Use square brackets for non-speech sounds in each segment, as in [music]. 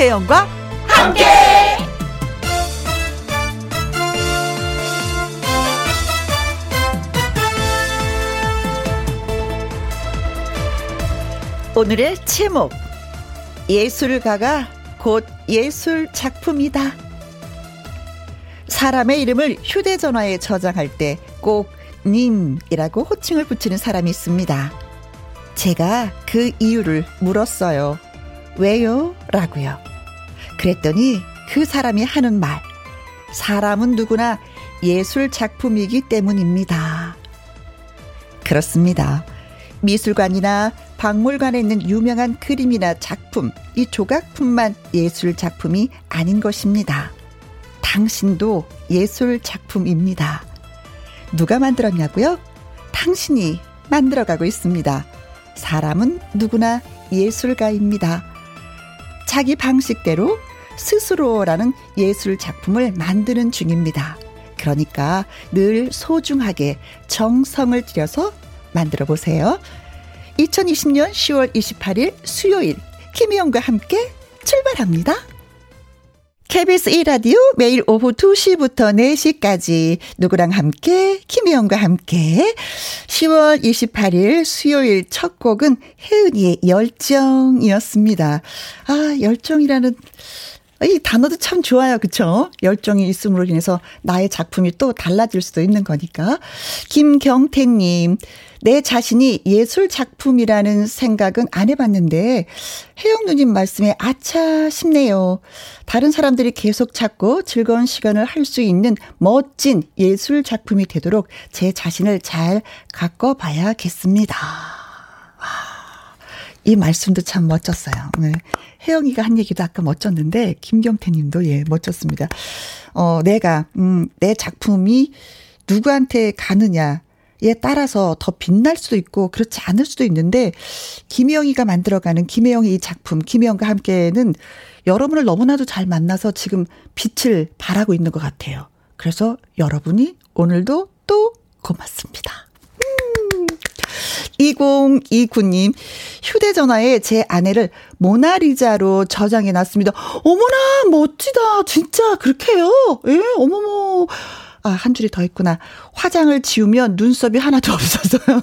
김혜영과 함께. 오늘의 제목 예술가가 곧 예술 작품이다. 사람의 이름을 휴대전화에 저장할 때 꼭 님이라고 호칭을 붙이는 사람이 있습니다. 제가 그 이유를 물었어요. 왜요? 라고요. 그랬더니 그 사람이 하는 말. 사람은 누구나 예술 작품이기 때문입니다. 그렇습니다. 미술관이나 박물관에 있는 유명한 그림이나 작품, 이 조각품만 예술 작품이 아닌 것입니다. 당신도 예술 작품입니다. 누가 만들었냐고요? 당신이 만들어가고 있습니다. 사람은 누구나 예술가입니다. 자기 방식대로 스스로라는 예술 작품을 만드는 중입니다. 그러니까 늘 소중하게 정성을 들여서 만들어 보세요. 2020년 10월 28일 수요일 김희영과 함께 출발합니다. KBS 1라디오 매일 오후 2시부터 4시까지 누구랑 함께 김혜영과 함께 10월 28일 수요일 첫 곡은 혜은이의 열정이었습니다. 아 열정이라는 이 단어도 참 좋아요. 그쵸? 열정이 있음으로 인해서 나의 작품이 또 달라질 수도 있는 거니까. 김경태님, 내 자신이 예술 작품이라는 생각은 안 해봤는데, 혜영 누님 말씀에 아차 싶네요. 다른 사람들이 계속 찾고 즐거운 시간을 할 수 있는 멋진 예술 작품이 되도록 제 자신을 잘 가꿔봐야겠습니다. 이 말씀도 참 멋졌어요. 네. 혜영이가 한 얘기도 아까 멋졌는데, 김경태 님도 예, 멋졌습니다. 어, 내가, 음, 내 작품이 누구한테 가느냐, 에 따라서 더 빛날 수도 있고 그렇지 않을 수도 있는데 김혜영이가 만들어가는 김혜영의 이 작품 김혜영과 함께는 여러분을 너무나도 잘 만나서 지금 빛을 발하고 있는 것 같아요. 그래서 여러분이 오늘도 또 고맙습니다. 2029님, 휴대전화에 제 아내를 모나리자로 저장해 놨습니다. 어머나, 멋지다. 진짜, 그렇게 해요? 예, 어머머. 아, 한 줄이 더 있구나. 화장을 지우면 눈썹이 하나도 [laughs] 없어서요. [laughs]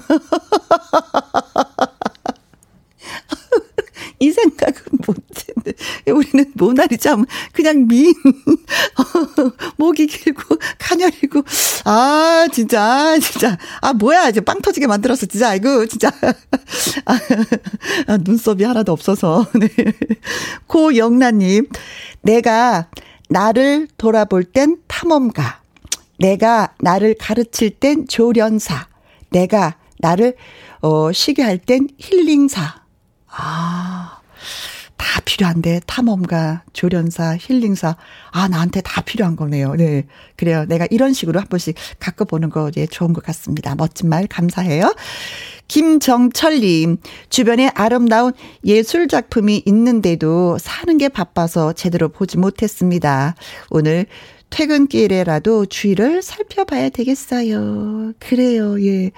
이 생각은 못했 는데 우리는 모나리자 그냥 미인 [laughs] 목이 길고 가녀리고. 아 진짜 아, 진짜. 아 뭐야. 이제 빵 터지게 만들었어 진짜 아이고 진짜. [laughs] 아, 아, 눈썹이 하나도 없어서. [laughs] 네. 고영란님 내가 나를 돌아볼 땐 탐험가. 내가 나를 가르칠 땐 조련사. 내가 나를 어 쉬게 할 땐 힐링사. 아, 다 필요한데 탐험가, 조련사, 힐링사, 아 나한테 다 필요한 거네요. 네, 그래요. 내가 이런 식으로 한 번씩 갖고 보는 거 예, 좋은 것 같습니다. 멋진 말 감사해요. 김정철님, 주변에 아름다운 예술 작품이 있는데도 사는 게 바빠서 제대로 보지 못했습니다. 오늘 퇴근길에라도 주위를 살펴봐야 되겠어요. 그래요, 예.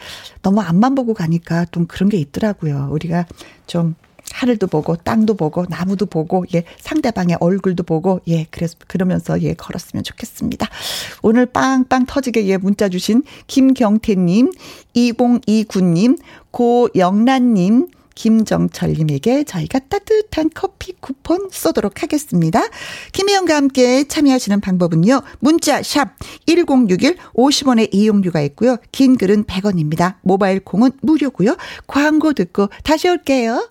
너무 앞만 보고 가니까 좀 그런 게 있더라고요. 우리가 좀 하늘도 보고 땅도 보고 나무도 보고 예 상대방의 얼굴도 보고 예 그래서 그러면서 예 걸었으면 좋겠습니다. 오늘 빵빵 터지게 예 문자 주신 김경태 님, 2029 님, 고영란 님 김정철님에게 저희가 따뜻한 커피 쿠폰 쏘도록 하겠습니다. 김혜영과 함께 참여하시는 방법은요. 문자 샵 1061 50원의 이용료가 있고요. 긴 글은 100원입니다. 모바일 콩은 무료고요. 광고 듣고 다시 올게요.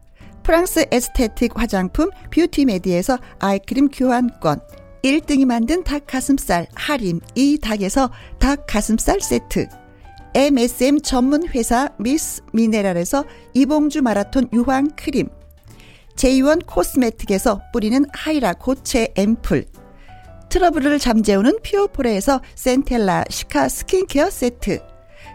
프랑스 에스테틱 화장품 뷰티메디에서 아이크림 교환권 1등이 만든 닭 가슴살 할인 이 닭에서 닭 가슴살 세트 MSM 전문 회사 미스 미네랄에서 이봉주 마라톤 유황 크림 제이원 코스메틱에서 뿌리는 하이라 고체 앰플 트러블을 잠재우는 피오포레에서 센텔라 시카 스킨케어 세트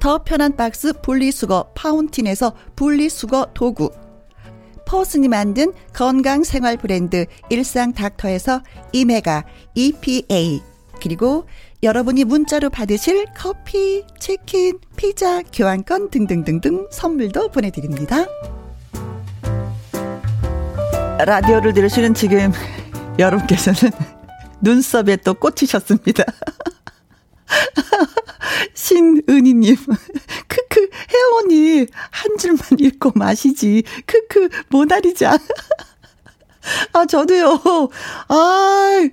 더 편한 박스 분리수거 파운틴에서 분리수거 도구 퍼슨이 만든 건강생활 브랜드 일상닥터에서 오메가 EPA 그리고 여러분이 문자로 받으실 커피, 치킨, 피자, 교환권 등등등등 선물도 보내드립니다. 라디오를 들으시는 지금 여러분께서는 [laughs] 눈썹에 또 꽂히셨습니다. [laughs] [laughs] 신은희님, [laughs] 크크, 혜원이 한 줄만 읽고 마시지. 크크, 모나리자. [laughs] 아, 저도요. 아,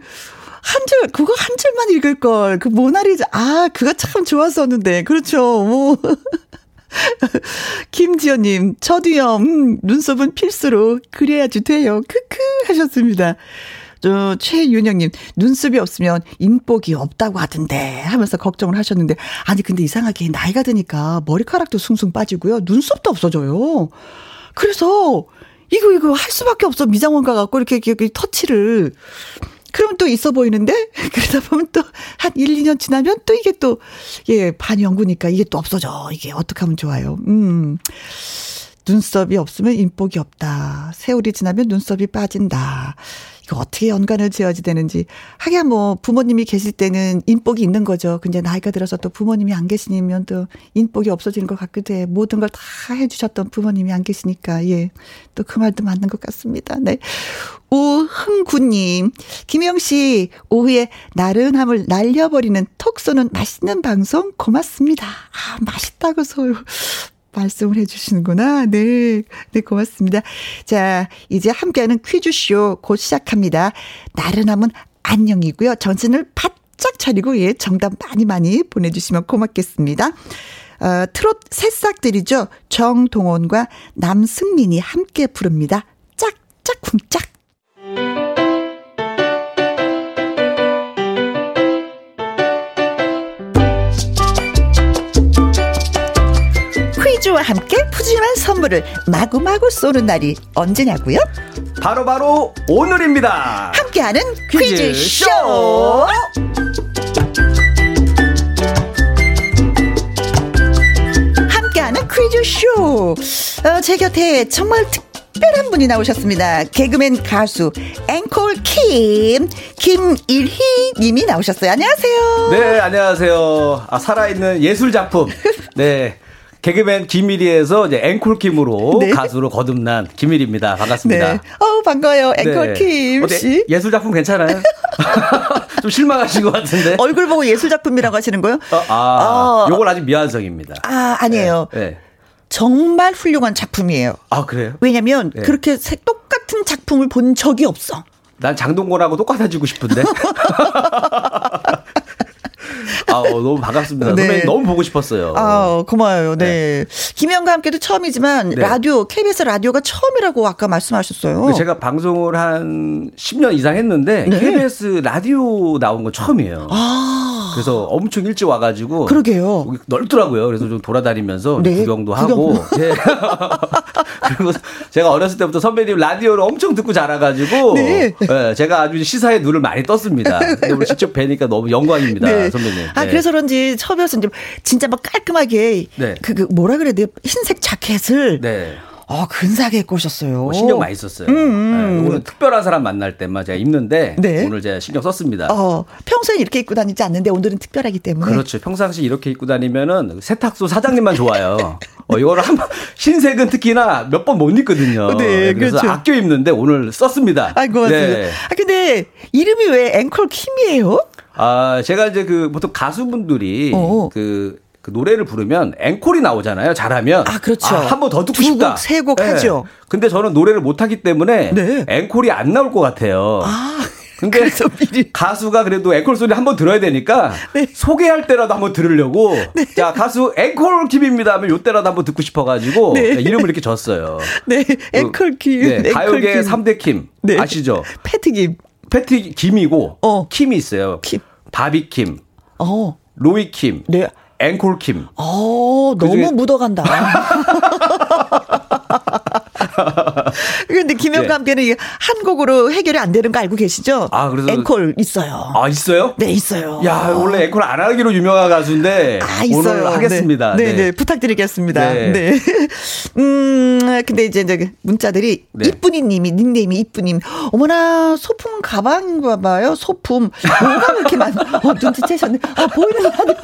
한 줄, 그거 한 줄만 읽을 걸. 그 모나리자. 아, 그거 참 좋았었는데. 그렇죠. 뭐. 김지연님, 저도요, 음, 눈썹은 필수로 그래야지 돼요. 크크 하셨습니다. 저 최윤영님 눈썹이 없으면 인복이 없다고 하던데 하면서 걱정을 하셨는데 아니 근데 이상하게 나이가 드니까 머리카락도 숭숭 빠지고요 눈썹도 없어져요. 그래서 이거 이거 할 수밖에 없어 미장원가 갖고 이렇게, 이렇게 터치를 그러면 또 있어 보이는데 [laughs] 그러다 보면 또 한 1, 2년 지나면 또 이게 또 예, 반영구니까 이게 또 없어져. 이게 어떻게 하면 좋아요. 음. 눈썹이 없으면 인복이 없다. 세월이 지나면 눈썹이 빠진다. 이거 어떻게 연관을 지어야 되는지. 하긴 뭐 부모님이 계실 때는 인복이 있는 거죠. 근데 나이가 들어서 또 부모님이 안 계시면 또 인복이 없어지는 것 같기도 해. 모든 걸 다 해주셨던 부모님이 안 계시니까, 예. 또 그 말도 맞는 것 같습니다. 네. 오흥구님, 김영 씨, 오후에 나른함을 날려버리는 톡 쏘는 맛있는 방송 고맙습니다. 아, 맛있다고 소요. 말씀을 해주시는구나. 네. 네, 고맙습니다. 자, 이제 함께하는 퀴즈쇼 곧 시작합니다. 나른함은 안녕이고요. 정신을 바짝 차리고, 예, 정답 많이 많이 보내주시면 고맙겠습니다. 어, 트롯 새싹들이죠. 정동원과 남승민이 함께 부릅니다. 짝짝 쿵짝. 퀴즈와 함께 푸짐한 선물을 마구마구 쏘는 날이 언제냐고요? 바로 바로 오늘입니다. 함께하는 퀴즈쇼. 함께하는 퀴즈쇼. 어, 제 곁에 정말 특별한 분이 나오셨습니다. 개그맨 가수 앵콜 킴 김일희 님이 나오셨어요. 안녕하세요. 네, 안녕하세요. 아, 살아있는 예술 작품. [laughs] 네. 개그맨 김일희에서 이제 앵콜킴으로 [laughs] 네. 가수로 거듭난 김일희입니다. 반갑습니다. 네. 어우, 반가워요. 앵콜킴 네. 씨. 예술 작품 괜찮아요? [laughs] 좀 실망하신 것 같은데. 얼굴 보고 예술 작품이라고 하시는 거요? 어, 아, 어. 요건 아직 미완성입니다. 아, 아니에요. 네. 네. 정말 훌륭한 작품이에요. 아, 그래요? 왜냐면 네. 그렇게 똑같은 작품을 본 적이 없어. 난 장동건하고 똑같아지고 싶은데. [laughs] 아, 어, 너무 반갑습니다. 네. 선배님 너무 보고 싶었어요. 아, 고마워요. 네. 네. 김영과 함께도 처음이지만 네. 라디오 KBS 라디오가 처음이라고 아까 말씀하셨어요. 제가 방송을 한 10년 이상 했는데 네. KBS 라디오 나온 건 처음이에요. 아. 그래서 엄청 일찍 와가지고 그러게요. 넓더라고요. 그래서 좀 돌아다니면서 네. 구경도 하고. 네. [laughs] 그리고 제가 어렸을 때부터 선배님 라디오를 엄청 듣고 자라가지고 네. 네. 제가 아주 시사에 눈을 많이 떴습니다. [laughs] 오늘 직접 뵈니까 너무 영광입니다, 네. 선배님. 아, 네. 그래서 그런지 처음이어서 이제 진짜 막 깔끔하게 네. 그, 그 뭐라 그래야 돼요? 흰색 자켓을 네. 아, 근사하게 입고 오셨어요. 뭐 신경 많이 썼어요. 음, 음. 네, 오늘 특별한 사람 만날 때만 제가 입는데 네. 오늘 제가 신경 썼습니다. 어, 평소에 이렇게 입고 다니지 않는데 오늘은 특별하기 때문에. 그렇죠. 평상시 이렇게 입고 다니면은 세탁소 사장님만 좋아요. 어, 이거를 한 번 흰색은 특히나 몇 번 못 입거든요. 네, 그래서 그렇죠. 아껴 입는데 오늘 썼습니다. 아, 고맙습니다. 네. 아, 근데 이름이 왜 앵콜 킴이에요? 아, 제가 이제 그 보통 가수분들이 어. 그, 그 노래를 부르면 앵콜이 나오잖아요. 잘하면. 아, 그렇죠. 아, 한번 더 듣고 싶다. 곡, 세곡 네. 하죠. 근데 저는 노래를 못 하기 때문에 네. 앵콜이 안 나올 것 같아요. 아. 근데 미리. [laughs] 가수가 그래도 앵콜 소리 한번 들어야 되니까 네. 소개할 때라도 한번 들으려고 네. 자 가수 앵콜 김입니다 하면 요때라도 한번 듣고 싶어가지고 네. 이름을 이렇게 줬어요. 네, 앵콜 김. 네, 가요계 3대 킴 네. 아시죠? 패티 김. 패티 김이고 어. 킴이 있어요. 킴. 바비 킴. 어. 로이 킴. 네. 앵콜 킴. 어, 너무 묻어간다. 그런데 김영감께는 네. 한 곡으로 해결이 안 되는 거 알고 계시죠? 아, 그래서 앵콜 있어요. 아, 있어요? 네, 있어요. 야, 원래 앵콜 안 하기로 유명한 가수인데 아, 오늘 하겠습니다. 네, 네, 네. 네 부탁드리겠습니다. 네. 네. [laughs] 음, 근데 이제 이제 문자들이 네. 이쁜이 님이 닉네임이 이쁜님. 어머나, 소품 가방인가 봐요. 소품. 뭐가 그렇게 많 어, 눈치채셨네. 아, 보이는 라디오로.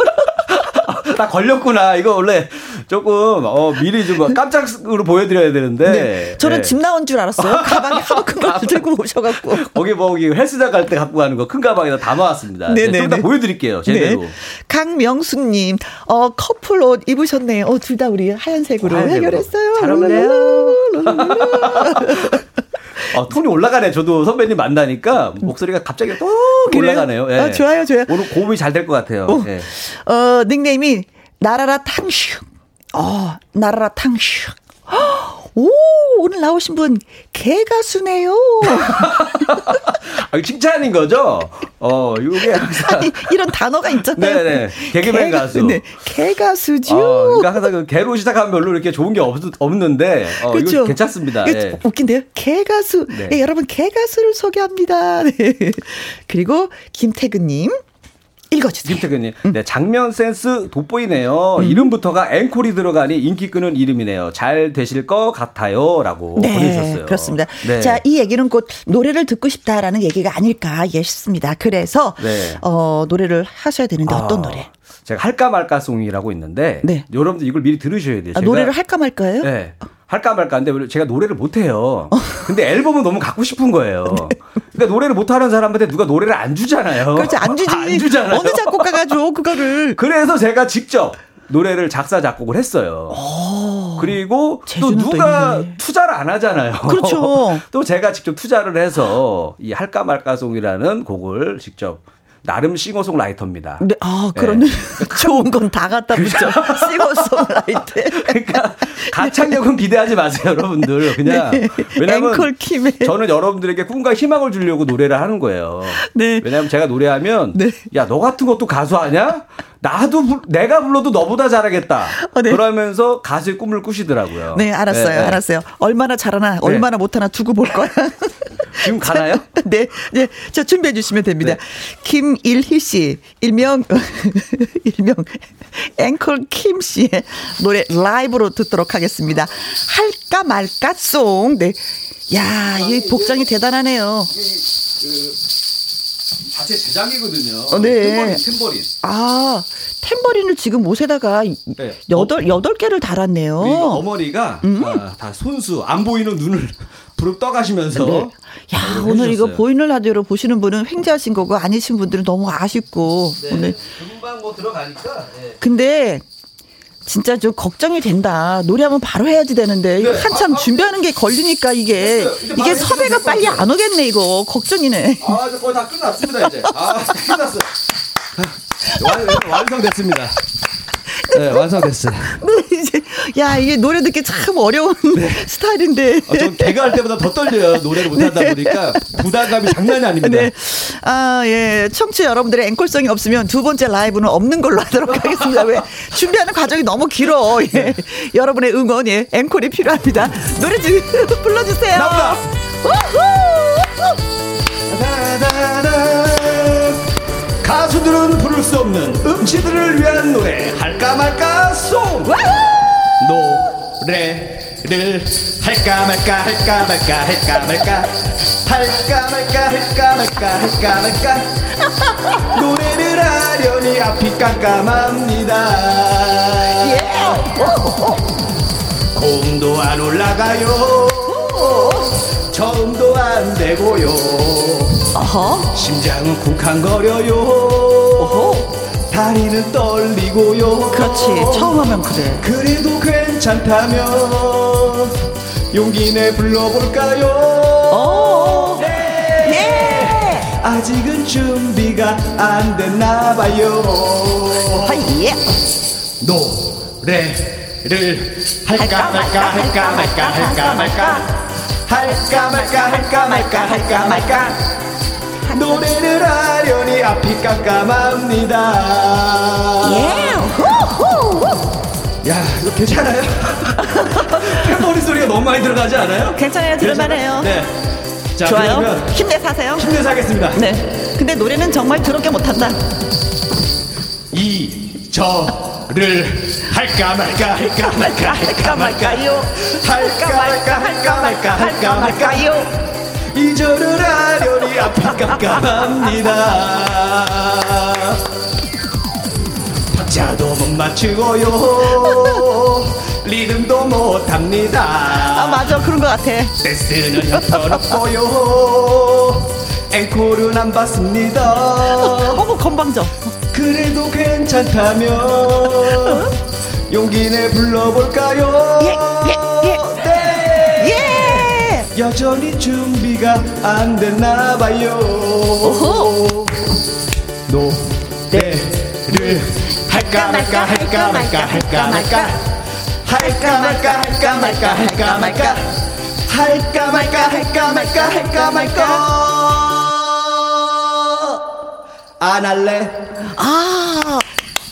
[laughs] 나 걸렸구나. 이거 원래 조금 어 미리 좀 깜짝으로 보여드려야 되는데. 네. 저는 네. 집 나온 줄 알았어요. [laughs] 가방에 하도 큰걸 들고 오셔갖고. 거기 뭐 거기 헬스장 갈 때 갖고 가는 거 큰 가방에다 담아왔습니다. 네네. 네, 좀더 네. 보여드릴게요. 제대로. 네. 강명수님, 어 커플 옷 입으셨네요. 어둘 다 우리 하얀색으로 하얀색으로. 해결했어요. 잘 어울려요. 어, 톤이 올라가네. 저도 선배님 만나니까 목소리가 갑자기 또 올라가네요. 예. 아, 좋아요, 좋아요. 오늘 고음이 잘 될 것 같아요. 어, 예. 어, 닉네임이 나라라 탕슈. 어, 나라라 탕슈. 오, 오늘 나오신 분, 개가수네요. [laughs] 아, 칭찬인 거죠? 어, 이게 항상. 아니, 이런 단어가 있잖아요. 네네. 개그맨 개가, 가수. 네, 개가수죠. 어, 그러니까 항상 그 개로 시작하면 별로 이렇게 좋은 게 없, 없는데, 어, 그렇죠. 괜찮습니다. 예. 웃긴데요? 개가수. 네. 네, 여러분, 개가수를 소개합니다. [laughs] 네. 그리고 김태근님. 읽어주세요. 김태근님, 음. 네 장면 센스 돋보이네요. 음. 이름부터가 앵콜이 들어가니 인기 끄는 이름이네요. 잘 되실 것 같아요라고 네, 보내주셨어요. 그렇습니다. 네. 자, 이 얘기는 곧 노래를 듣고 싶다라는 얘기가 아닐까 싶습니다. 그래서 네. 어, 노래를 하셔야 되는데 어떤 아. 노래? 제가 할까 말까 송이라고 있는데 네. 여러분들 이걸 미리 들으셔야 돼요. 아, 노래를 할까 말까요? 네. 할까 말까 한데 제가 노래를 못 해요. 근데 앨범은 너무 갖고 싶은 거예요. [laughs] 그러니까 노래를 못 하는 사람한테 누가 노래를 안 주잖아요. 그렇지 안 주지. [laughs] 안 주잖아요. 어느 작곡가가 줘 [laughs] 그거를. 그래서 제가 직접 노래를 작사 작곡을 했어요. 오, 어. 그리고 또 누가 또 투자를 안 하잖아요. 그렇죠. 또 제가 직접 투자를 해서 이 할까 말까송이라는 곡을 직접 나름 싱어송라이터입니다. 네, 아, 그런 네. [laughs] 좋은 건 다 갖다 붙여. 싱어송라이터. 그러니까 가창력은 기대하지 마세요, 여러분들. 그냥 네. 왜냐면 저는 여러분들에게 꿈과 희망을 주려고 노래를 하는 거예요. 네. 왜냐면 제가 노래하면 네. 야, 너 같은 것도 가수 아냐? 나도 내가 불러도 너보다 잘하겠다. 어, 네. 그러면서 가수의 꿈을 꾸시더라고요. 네, 알았어요. 네, 네. 알았어요. 얼마나 잘하나, 얼마나 못하나 두고 볼 거야. 지금 가나요? [laughs] 네, 네. 자, 준비해 주시면 됩니다. 네. 김일희 씨, 일명, [laughs] 일명, 앵콜 김 씨의 노래 라이브로 듣도록 하겠습니다. 할까 말까 송. 네. 야, 이 복장이 대단하네요. 자체 제작이거든요. 어, 네. 탬버린, 아, 탬버린을 지금 옷에다가 네. 여덟 여덟 개를 달았네요. 어머니가 음? 아, 다 손수 안 보이는 눈을 부릅 떠가시면서. 네. 야 오늘 이거 보이는 라디오로 보시는 분은 횡재하신 거고 아니신 분들은 너무 아쉽고 네. 오늘 금방 뭐 들어가니까. 네. 근데 진짜 좀 걱정이 된다. 노래하면 바로 해야지 되는데 네. 한참 아, 아, 준비하는 게 걸리니까 이게 이게 섭외가 빨리 안 오겠네 이거 걱정이네. 아 이제 거의 다 끝났습니다 이제. 아 [laughs] 끝났어. 완, 완성됐습니다. 네, 완성됐어요. [laughs] 네, 이제, 야, 이게 노래 듣기 참 어려운 네. 스타일인데. 어, 전 개그할 때보다 더 떨려요. 노래를 못하다 네. 보니까 부담감이 장난이 아닙니다. 네. 아, 예. 청취 여러분들의 앵콜성이 없으면 두 번째 라이브는 없는 걸로 하도록 하겠습니다. 왜? 준비하는 과정이 너무 길어. 예. 네. 여러분의 응원, 예. 앵콜이 필요합니다. 노래 좀 [laughs] 불러주세요. 나온다. 가수들은 부를 수 없는 음치들을 위한 노래. 할까 말까 송. 노래를 할까 말까 할까 말까 할까 말까. 할까 말까 할까 말까 할까 말까. [laughs] 노래를 하려니 앞이 깜깜합니다. 공도 안 올라가요 안 되고요 어허. 심장은 쿵쾅거려요 어허. 다리는 떨리고요 그렇지 처음 하면 그래 그래도 괜찮다면 용기 내 불러볼까요 어. 예. 예. 아직은 준비가 안 됐나 봐요. 하예. 노래를 할까 말까 할까 말까 할까 말까 할까 말까 할까 말까 할까 말까 노래를 하려니 앞이 깜깜합니다. 예. 야, 이거 괜찮아요? [laughs] 탬버리 소리가 너무 많이 들어가지 않아요? 괜찮아요. 들을만해요. 네. 자, 좋아요. 힘내서 하세요. 힘내서 하겠습니다. 네. 근데 노래는 정말 더럽게 못한다. 이 저 를 할까 말까 할까 말까 할까 말까요? 할까 말까 할까 말까 할까 말까요? 이 저를 하려니 앞이 깜깜합니다. 박자도 못 맞추고요. 리듬도 못합니다. 아, 맞아. 그런 것 같아. 댄스는 형편없고요 앵콜은 안 받습니다 어머, 건방져. 그래도 괜찮다면 용기 내 불러볼까요? 예, 예, 예. 네. 예! 여전히 준비가 안 됐나 봐요. 오호. 노래를 할까 말까 할까 말까 할까 말까 할까 말까 할까 말까 할까 말까 할까 말까 할까 말까 할까 말까 안 할래 아,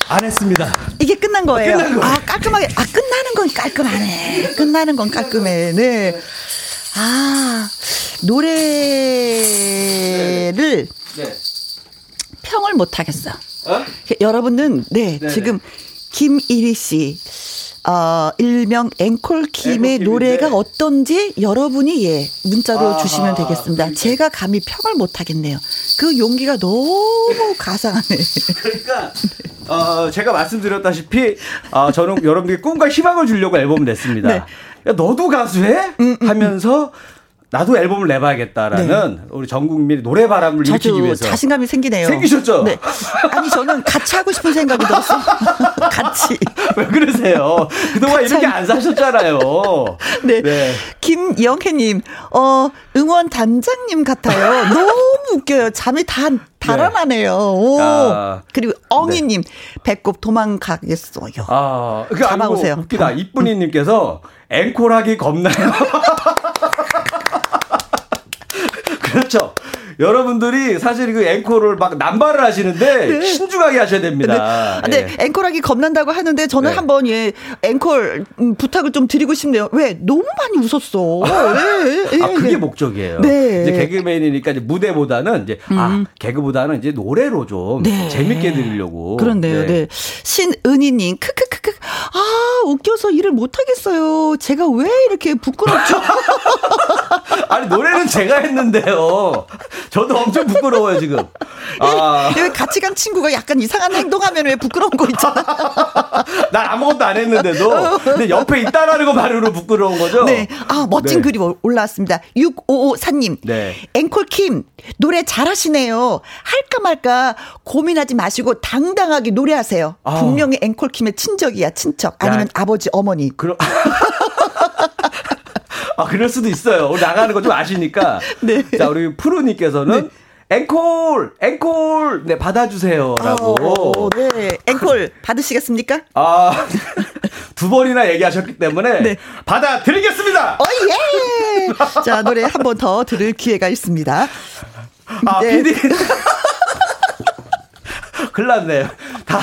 안 했습니다. 이게 끝난 거예요. 끝난 거예요. 아, 깔끔하게. 아, 끝나는 건 깔끔하네. 끝나는 건 깔끔해. 네. 아, 노래를 네. 평을 못 하겠어. 어? 여러분은 네, 네네. 지금 김일희 씨 어, 일명 앵콜 김의 앵콜킴인데. 노래가 어떤지 여러분이 예 문자로 아하, 주시면 되겠습니다. 그러니까. 제가 감히 평을 못 하겠네요. 그 용기가 너무 가상하네. 그러니까 어, 제가 말씀드렸다시피 어, 저는 여러분들께 꿈과 희망을 주려고 앨범을 냈습니다. 네. 야, 너도 가수해? 하면서 나도 앨범을 내봐야겠다라는 우리 전 국민의 노래 바람을 일으키기 저도 위해서 자신감이 생기네요. 생기셨죠? 네. 아니 저는 같이 하고 싶은 생각이 들었어. [laughs] 같이. [laughs] 왜 그러세요? 그동안 이렇게 안 사셨잖아요. [laughs] 네. 김영혜님, 어, 응원 단장님 같아요. 너무 웃겨요. 잠이 다 달아나네요. 오. 아. 그리고 엉이님, 배꼽 도망가겠어요. 아, 아니고 잡아오세요. 웃기다. 이쁜이님께서 앵콜하기 겁나요. 그렇죠. 여러분들이 사실 그 앵콜을 막 남발을 하시는데 신중하게 하셔야 됩니다. 네. 근데 예. 앵콜하기 겁난다고 하는데 저는 네. 한번 예 앵콜 음, 부탁을 좀 드리고 싶네요. 왜 너무 많이 웃었어. 예, 예, [laughs] 아, 그게 예. 목적이에요. 네. 음. 이제 개그맨이니까 이제 무대보다는 이제 아, 개그보다는 이제 노래로 좀 네. 재밌게 드리려고. 그런데요, 네. 신은희님, 크크크크. 아, 웃겨서 일을 못하겠어요. 제가 왜 이렇게 부끄럽죠? [laughs] 아니, 노래는 제가 했는데요. 저도 엄청 부끄러워요, 지금. 아, 왜 같이 간 친구가 약간 이상한 행동하면 왜 부끄러운 거 있잖아. [laughs] 난 아무것도 안 했는데도. 근데 옆에 있다라는 것만으로 부끄러운 거죠? 네. 아, 멋진 네. 글이 올라왔습니다. 6554님. 네. 앵콜킴, 노래 잘하시네요. 할까 말까 고민하지 마시고 당당하게 노래하세요. 아. 분명히 앵콜킴의 친척이야, 친 척. 아니면 야. 아버지, 어머니. 그럼. [laughs] 아, 그럴 수도 있어요. 우리 나가는 거 좀 아시니까. [laughs] 네. 자, 우리 프로님께서는 앵콜! 앵콜! 네, 받아주세요. 라고. 어, 네. 앵콜 받으시겠습니까? 아, [laughs] 두 번이나 얘기하셨기 때문에 네. 받아드리겠습니다! 어, 예! 자, 노래 한 번 더 들을 기회가 있습니다. 아, 네. PD. 큰일 났네요. 다,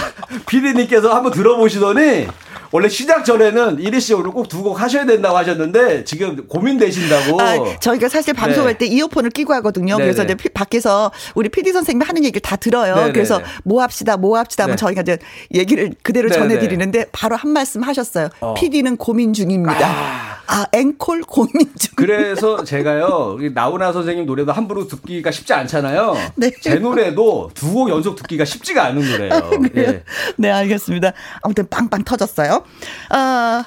PD님께서 한번 들어보시더니, 원래 시작 전에는 이리 씨 오늘 꼭 두 곡 하셔야 된다고 하셨는데, 지금 고민되신다고. 아, 저희가 사실 방송할 네. 때 이어폰을 끼고 하거든요. 네네. 그래서 이제 피- 밖에서 우리 PD 선생님이 하는 얘기를 다 들어요. 네네네. 그래서 뭐 합시다, 뭐 합시다 하면 네. 저희가 이제 얘기를 그대로 네네. 전해드리는데 바로 한 말씀 하셨어요. 어. PD는 고민 중입니다. 아, 앵콜 고민 중. 그래서 제가요, 나훈아 선생님 노래도 함부로 듣기가 쉽지 않잖아요. 네. 제 노래도 두 곡 연속 듣기가 쉽지가 않은 노래예요. 예. 네, 알겠습니다. 아무튼 빵빵 터졌어요. 어,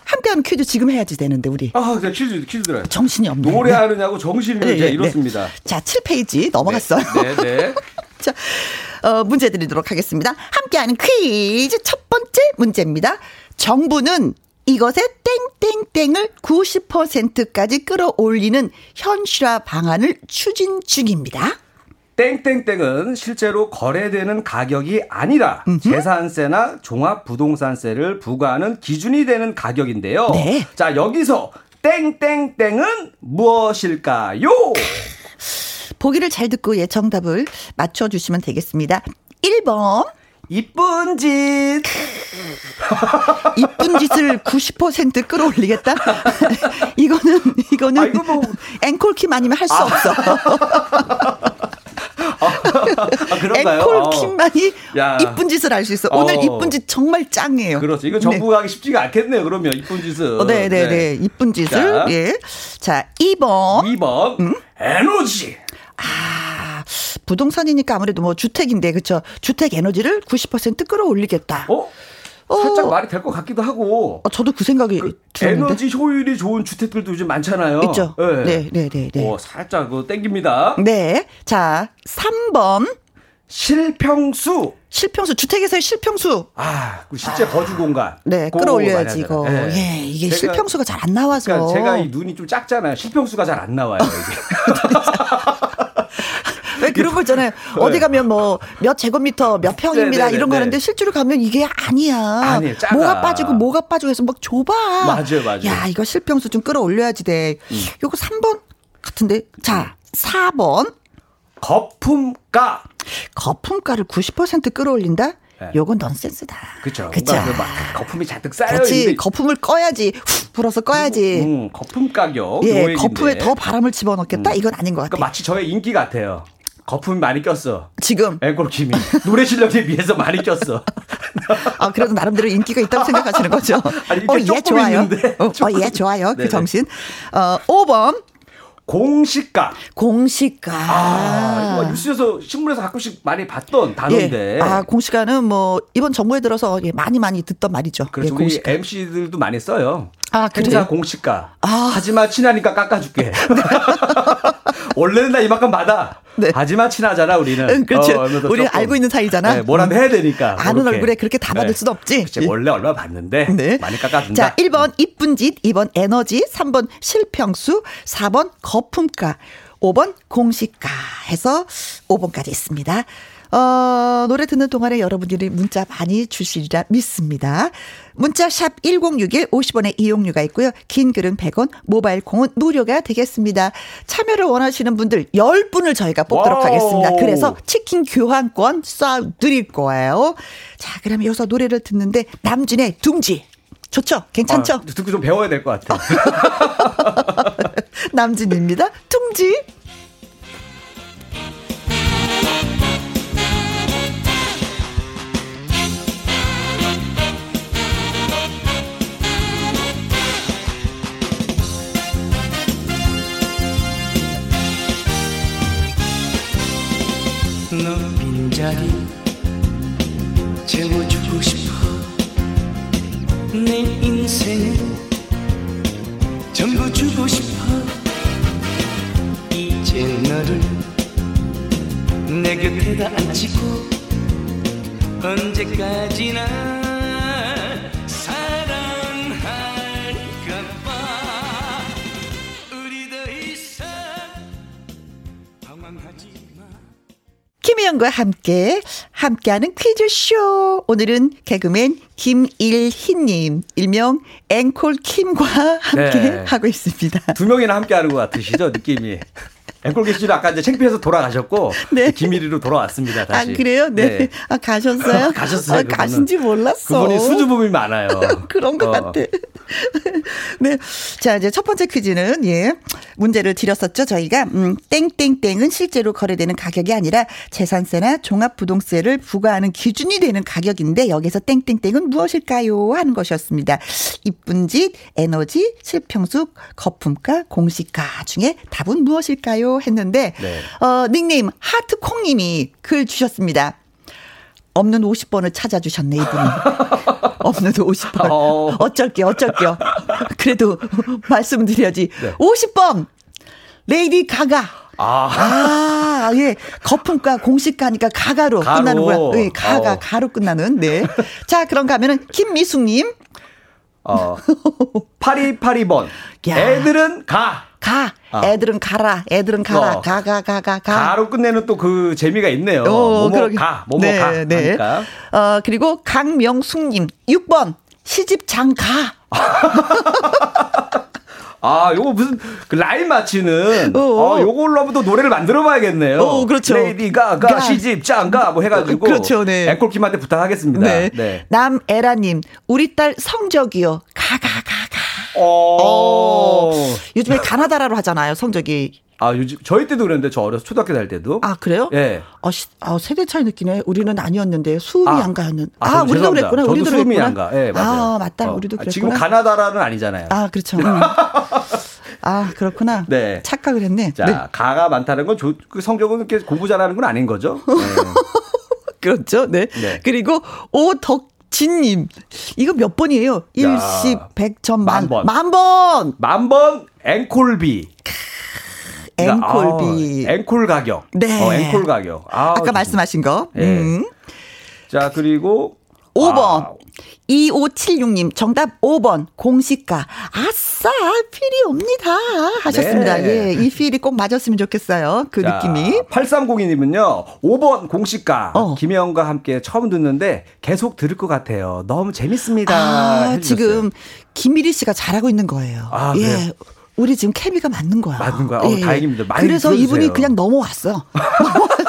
함께하는 퀴즈 지금 해야지 되는데 우리. 아, 그냥 퀴즈, 퀴즈 들어요. 정신이 없네. 노래하느냐고 정신이 네, 이제 네, 이렇습니다. 네. 자, 7페이지 넘어갔어요. 네, 네. [laughs] 자, 어, 문제 드리도록 하겠습니다. 함께하는 퀴즈 첫 번째 문제입니다. 정부는 이것의 땡땡땡을 90%까지 끌어올리는 현실화 방안을 추진 중입니다. 땡땡땡은 실제로 거래되는 가격이 아니라 음흠. 재산세나 종합부동산세를 부과하는 기준이 되는 가격인데요. 네. 자, 여기서 땡땡땡은 무엇일까요? 보기를 잘 듣고 예, 정답을 맞춰 주시면 되겠습니다. 1번. 이쁜 짓. 이쁜 짓을 90% 끌어올리겠다? [laughs] 이거는, 이거는 아이고, 뭐. 앵콜킴 아니면 할수 아. 없어. [laughs] 아, 그런가요? 앵콜킴만이 어. 이쁜 짓을 할수 있어. 오늘 어. 이쁜 짓 정말 짱이에요. 그렇죠. 이거 정부하기 네. 쉽지가 않겠네요. 그러면 이쁜 짓을. 어, 네, 네, 네, 네. 이쁜 짓을. 자. 예. 자, 2번. 2번. 음? 에너지. 아, 부동산이니까 아무래도 뭐 주택인데, 그쵸. 주택 에너지를 90% 끌어올리겠다. 어? 살짝 어. 말이 될 것 같기도 하고. 어, 저도 그 생각이 그 들었는데. 에너지 효율이 좋은 주택들도 요즘 많잖아요. 있죠. 네, 네, 네, 네. 네. 오, 살짝 그 땡깁니다. 네. 자, 3번. 실평수. 실평수 주택에서의 실평수. 아, 그 실제 아, 거주 공간. 네, 끌어올려야지 이거. 네. 예, 이게 제가, 실평수가 잘 안 나와서. 그러니까 제가 이 눈이 좀 작잖아요. 실평수가 잘 안 나와요, 이게. [laughs] [laughs] 왜 그런 거 있잖아요. 네. 어디 가면 뭐 몇 제곱미터 몇 평입니다 네네네, 이런 거 하는데 실제로 가면 이게 아니야. 아니, 작아. 뭐가 빠지고 뭐가 빠지고 해서 막 좁아. 맞아요, 맞아요. 야, 이거 실평수 좀 끌어올려야지 돼. 음. 요거 3번 같은데. 자, 4번. 거품가. 거품가를 90% 끌어올린다? 네. 요건 넌센스다. 그렇죠. 그쵸. 그 거품이 잔뜩 쌓여 그렇지. 거품을 꺼야지. 훅 불어서 꺼야지. 음, 음, 거품 가격. 예, 거품에 더 바람을 집어넣겠다. 음. 이건 아닌 것 같아. 그러니까 마치 저의 인기 같아요. 거품이 많이 꼈어. 지금. 앵콜킴이. 노래 실력에 비해서 많이 꼈어. 아, 그래도 나름대로 인기가 있다고 생각하시는 거죠? [laughs] 아니, 어, 예, 좋아요. 어, 어, 예, 좋아요. 그 정신. 어, 5번. 공시가. 공시가. 아, 이거 뉴스에서 신문에서 가끔씩 많이 봤던 단어인데. 예. 아, 공시가는 뭐 이번 정부에 들어서 예, 많이 많이 듣던 말이죠. 그렇죠. 예, 공시가. MC들도 많이 써요. 아, 그래요? 공시가. 아. 하지만 친하니까 깎아줄게. [laughs] 원래는 나 이만큼 받아. 네. 하지만 친하잖아 우리는. 응, 그렇죠. 어, 우리 알고 있는 사이잖아. 네, 뭐라도 해야 되니까. 아는 그렇게. 얼굴에 그렇게 다 받을 네. 수는 없지. 그치, 원래 얼마 받는데 네. 많이 깎아준다. 자, 1번 이쁜 짓, 2번 에너지, 3번 실평수, 4번 거품가, 5번 공시가 해서 5번까지 있습니다. 어, 노래 듣는 동안에 여러분들이 문자 많이 주시리라 믿습니다. 문자 샵 1061 50원의 이용료가 있고요. 긴 글은 100원, 모바일 콩은 무료가 되겠습니다. 참여를 원하시는 분들 10분을 저희가 뽑도록 와우. 하겠습니다. 그래서 치킨 교환권 쏴 드릴 거예요. 자, 그럼 여기서 노래를 듣는데 남진의 둥지 좋죠? 괜찮죠? 아, 듣고 좀 배워야 될 것 같아. [laughs] 남진입니다. 둥지. 자리 채워주고 싶어. 내 인생을 전부 주고 싶어. 이제 너를 내 곁에다 앉히고 언제까지나 김혜영과 함께 함께하는 퀴즈쇼. 오늘은 개그맨 김일희님, 일명 앵콜 킴과 함께 네. 하고 있습니다. 두 명이나 함께하는 것 같으시죠 느낌이. [laughs] 앵콜 계시도 아까 이제 창피해서 돌아가셨고 [laughs] 네. 김일희로 돌아왔습니다. 다시. 아 그래요? 네. 네. 아 가셨어요? [laughs] 가셨어요. 아, 가신지 몰랐어. 그분이 수줍음이 많아요. [laughs] 그런 것 어. 같아. 네. 자 이제 첫 번째 퀴즈는 예 문제를 드렸었죠 저희가 음, 땡땡땡은 실제로 거래되는 가격이 아니라 재산세나 종합부동세를 부과하는 기준이 되는 가격인데 여기서 땡땡땡은 무엇일까요? 하는 것이었습니다. 이쁜 짓, 에너지, 실평수, 거품가, 공시가 중에 답은 무엇일까요? 했는데 네. 어, 닉네임 하트콩 님이 글 주셨습니다. 없는 50번을 찾아주셨네, 이분이. [laughs] 없는 50번. 어. 어쩔게요, 어쩔게요. 그래도 말씀드려야지. 네. 50번! 레이디 가가. 아. 아, 예. 거품가 공식가니까 가가로 가로. 끝나는 거야. 예, 가가, 어. 가로 끝나는. 네. 자, 그럼 가면은 김미숙님. 어. 8282번. [laughs] 야. 애들은 가. 가. 아. 애들은 가라. 애들은 가라. 어. 가, 가, 가, 가, 가. 가로 끝내는 또 그 재미가 있네요. 어, 뭐뭐 가, 뭐뭐 네, 가. 네. 하니까. 어, 그리고 강명숙님, 6번. 시집 장 가. [laughs] 아, 요거 무슨 그 라인 맞히는 어, 어. 어 요걸로 한번 또 노래를 만들어 봐야겠네요. 어, 그렇죠. 레이디 가가 시집 짱가 뭐 해 가지고 그렇죠, 네. 앵콜킴한테 부탁하겠습니다. 네. 네. 남에라 님, 우리 딸 성적이요. 가가가 가. 어. 어. 요즘에 가나다라로 하잖아요. 성적이 아, 요즘 저희 때도 그랬는데 저 어려서 초등학교 다닐 때도. 아, 그래요? 예. 아, 시, 아 세대 차이 느끼네. 우리는 아니었는데 수음이 아, 안가였는. 아, 아 우리도. 그랬구나. 우리도 수음이 안가. 예, 맞아요. 아, 맞다. 어. 우리도 그랬구나. 지금 가나다라는 아니잖아요. 아, 그렇죠. 음. [laughs] 아, 그렇구나. 네. 착각을 했네. 자, 네. 가가 많다는 건 조, 그 성적은 이렇게 공부 잘하는 건 아닌 거죠. 네. [laughs] 그렇죠. 네. 네. 그리고 오덕 진님, 이거 몇 번이에요? 10, 100, 천, 만, 만 번. 만 번! 만 번, 앵콜비. 앵콜비. 아, 앵콜 가격. 네. 어, 앵콜 가격. 아, 까 말씀하신 거. 네. 음. 자, 그리고 5번. 아. 2576님, 정답 5번, 공시가. 아싸, 필이 옵니다. 하셨습니다. 네. 예, 이 필이 꼭 맞았으면 좋겠어요. 그 자, 느낌이. 8302님은요, 5번 공시가. 어. 김혜영과 함께 처음 듣는데 계속 들을 것 같아요. 너무 재밌습니다. 아, 지금 김미리 씨가 잘하고 있는 거예요. 아, 예. 그래요? 우리 지금 케미가 맞는 거야. 맞는 거야. 어, 예. 다행입니다. 많이 그래서 들어주세요. 이분이 그냥 넘어왔어. [laughs]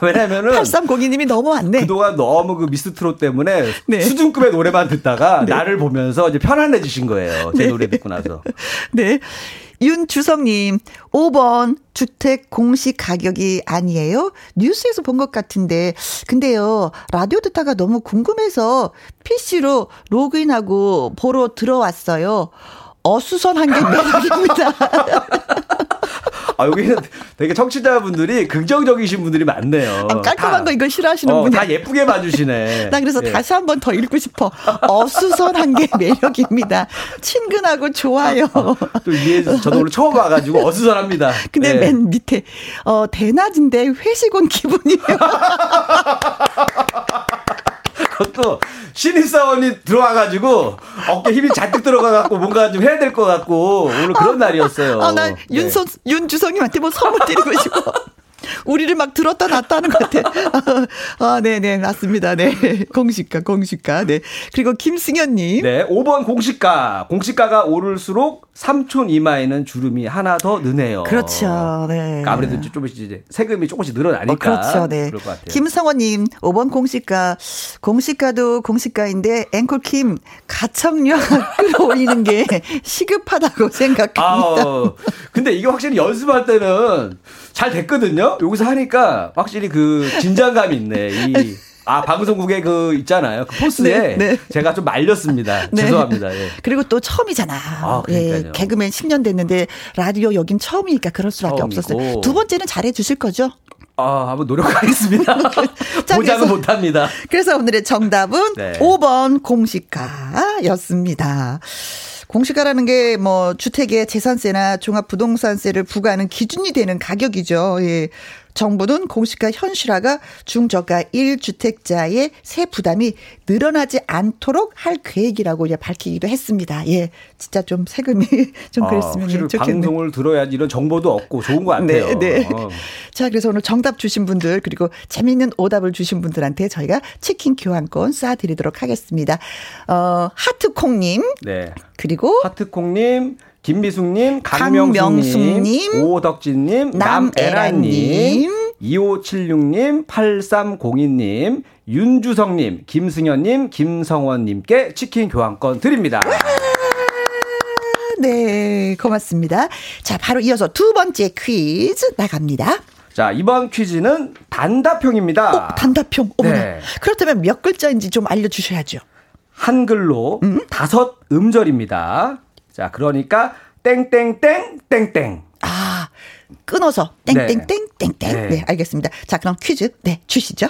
넘어왔어. [laughs] 왜냐면은 8302님이 넘어왔네. 그동안 너무 그 미스트롯 때문에 네. 수준급의 노래만 듣다가 네. 나를 보면서 이제 편안해지신 거예요. 제 네. 노래 듣고 나서. [laughs] 네. 윤주성님, 5번 주택 공시 가격이 아니에요? 뉴스에서 본 것 같은데. 근데요, 라디오 듣다가 너무 궁금해서 PC로 로그인하고 보러 들어왔어요. 어수선한 게 [laughs] 매력입니다. 아, 여기는 되게 청취자분들이 긍정적이신 분들이 많네요. 아, 깔끔한 다, 거 이거 싫어하시는 어, 분이. 다 예쁘게 봐주시네. [laughs] 나 그래서 예. 다시 한 번 더 읽고 싶어. 어수선한 게 [laughs] 매력입니다. 친근하고 좋아요. 아, 또 위에 저도 오늘 처음 와가지고 어수선합니다. 근데 예. 맨 밑에, 어, 대낮인데 회식 온 기분이에요. [laughs] 그것도 신입사원이 들어와가지고 어깨 힘이 잔뜩 들어가갖고 뭔가 좀 해야 될 것 같고 오늘 그런 날이었어요. 아, 나 윤선, 네. 윤주성님한테 뭐 선물 드리고 싶어. 우리를 막 들었다 놨다 하는 것 같아. [laughs] 아, 네네, 네, 맞습니다. 네. 공시가, 공시가. 네. 그리고 김승현님. 네, 5번 공시가. 공시가가 오를수록 삼촌 이마에는 주름이 하나 더 느네요. 그렇죠. 네. 그러니까 아무래도 조금씩 이제 세금이 조금씩 늘어나니까. 어, 그렇죠. 네. 그럴 것 같아요. 김성원님, 5번 공시가. 공시가도 공시가인데 앵콜 킴 가청력 끌어올리는 [laughs] 게 시급하다고 생각합니다. 아, 근데 이게 확실히 연습할 때는 잘 됐거든요. 여기서 하니까 확실히 그 진정감이 있네. 이 [laughs] 아, 방송국에 그 있잖아요. 그 포스에 네, 네. 제가 좀 말렸습니다. 네. 죄송합니다. 예. 그리고 또 처음이잖아. 아, 예, 개그맨 10년 됐는데 라디오 여긴 처음이니까 그럴 수밖에 처음이고. 없었어요. 두 번째는 잘해 주실 거죠? 아, 한번 노력하겠습니다. [laughs] [laughs] 보장은 못 합니다. 그래서 오늘의 정답은 네. 5번 공시가였습니다. 공시가라는 게 뭐 주택의 재산세나 종합부동산세를 부과하는 기준이 되는 가격이죠. 예. 정부는 공시가 현실화가 중저가 1주택자의 세 부담이 늘어나지 않도록 할 계획이라고 이제 밝히기도 했습니다. 예. 진짜 좀 세금이 [laughs] 좀 아, 그랬으면 좋겠네요. 방송을 들어야지 이런 정보도 없고 좋은 것 같아요. 네, 네. 어. [laughs] 자, 그래서 오늘 정답 주신 분들 그리고 재미있는 오답을 주신 분들한테 저희가 치킨 교환권 쏴 드리도록 하겠습니다. 어, 하트콩 님. 네. 그리고 하트콩 님. 김미숙님, 강명숙님, 오덕진님, 남에라님, 2576님, 8302님, 윤주성님, 김승현님, 김성원님께 치킨 교환권 드립니다. 네, 고맙습니다. 자, 바로 이어서 두 번째 퀴즈 나갑니다. 자, 이번 퀴즈는 단답형입니다. 어, 단답형. 어머나. 네. 그렇다면 몇 글자인지 좀 알려주셔야죠. 한글로 음? 다섯 음절입니다. 자, 그러니까 땡땡땡 땡땡. 아, 끊어서 땡땡땡 땡땡. 네. 네, 알겠습니다. 자, 그럼 퀴즈 네, 주시죠.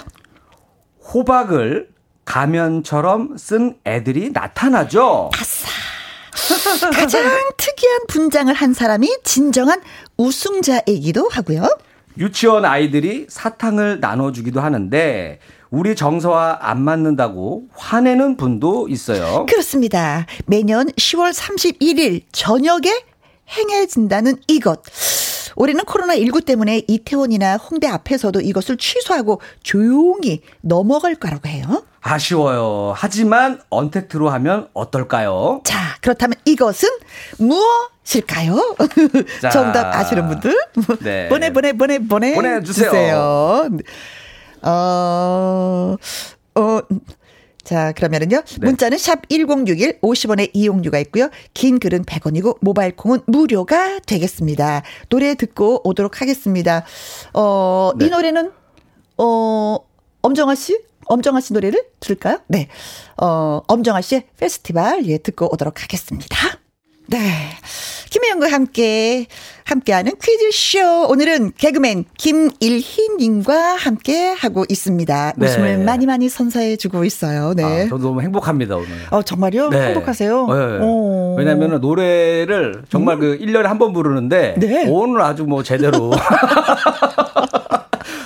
호박을 가면처럼 쓴 애들이 나타나죠. 아싸. 가장 특이한 분장을 한 사람이 진정한 우승자이기도 하고요. 유치원 아이들이 사탕을 나눠주기도 하는데 우리 정서와 안 맞는다고 화내는 분도 있어요. 그렇습니다. 매년 10월 31일 저녁에 행해진다는 이것. 올해는 코로나19 때문에 이태원이나 홍대 앞에서도 이것을 취소하고 조용히 넘어갈 거라고 해요. 아쉬워요. 하지만 언택트로 하면 어떨까요? 자, 그렇다면 이것은 무엇일까요? [laughs] 정답 아시는 분들 네. 보내 보내 보내 보내 보내주세요. 주세요. 어, 어, 자, 그러면은요. 네. 문자는 샵 1061, 50원의 이용료가 있고요. 긴 글은 100원이고, 모바일 콩은 무료가 되겠습니다. 노래 듣고 오도록 하겠습니다. 어, 네. 이 노래는, 어, 엄정화 씨? 엄정화 씨 노래를 들을까요? 네. 어, 엄정화 씨의 페스티벌, 예, 듣고 오도록 하겠습니다. 네. 김혜영과 함께, 함께하는 퀴즈쇼. 오늘은 개그맨 김일희님과 함께 하고 있습니다. 네. 웃음을 많이 많이 선사해주고 있어요. 네. 아, 저도 너무 행복합니다, 오늘. 어, 정말요? 네. 행복하세요? 네. 어. 왜냐면 노래를 정말 음? 그 1년에 한 번 부르는데, 네. 오늘 아주 뭐 제대로. [laughs]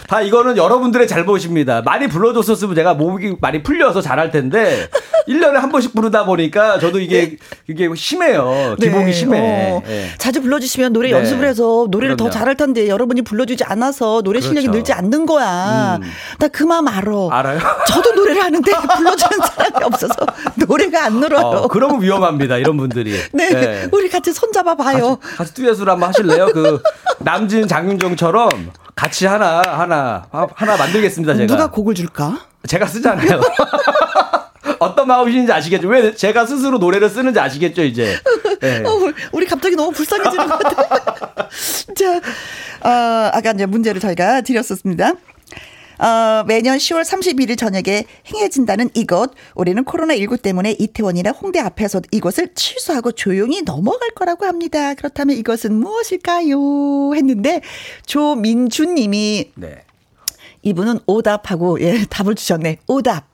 다 이거는 여러분들의 잘못입니다. 많이 불러줬었으면 제가 몸이 많이 풀려서 잘할 텐데 1년에 한 번씩 부르다 보니까 저도 이게 네. 이게 심해요. 기복이 네. 심해. 어. 네. 자주 불러주시면 노래 네. 연습을 해서 노래를 그럼요. 더 잘할 텐데 여러분이 불러주지 않아서 노래 실력이 그렇죠. 늘지 않는 거야. 음. 나그 마음 알아. 알아요? 저도 노래를 하는데 [laughs] 불러주는 사람이 없어서 노래가 안 늘어요. 어, 그러면 위험합니다. 이런 분들이. [laughs] 네. 네. 우리 같이 손잡아 봐요. 같이, 같이 듀엣을 한번 하실래요? 그 남진 장윤정처럼 같이 하나 하나 하나 만들겠습니다 제가. 누가 곡을 줄까? 제가 쓰잖아요. [laughs] 어떤 마음이신지 아시겠죠? 왜 제가 스스로 노래를 쓰는지 아시겠죠, 이제. [laughs] 네. 어, 우리 갑자기 너무 불쌍해지는 것 같아. [laughs] 자, 어, 아까 이제 문제를 저희가 드렸었습니다. 어, 매년 10월 31일 저녁에 행해진다는 이것. 올해는 코로나19 때문에 이태원이나 홍대 앞에서 이것을 취소하고 조용히 넘어갈 거라고 합니다. 그렇다면 이것은 무엇일까요? 했는데 조민준 님이 네. 이분은 오답하고 예, 답을 주셨네. 오답.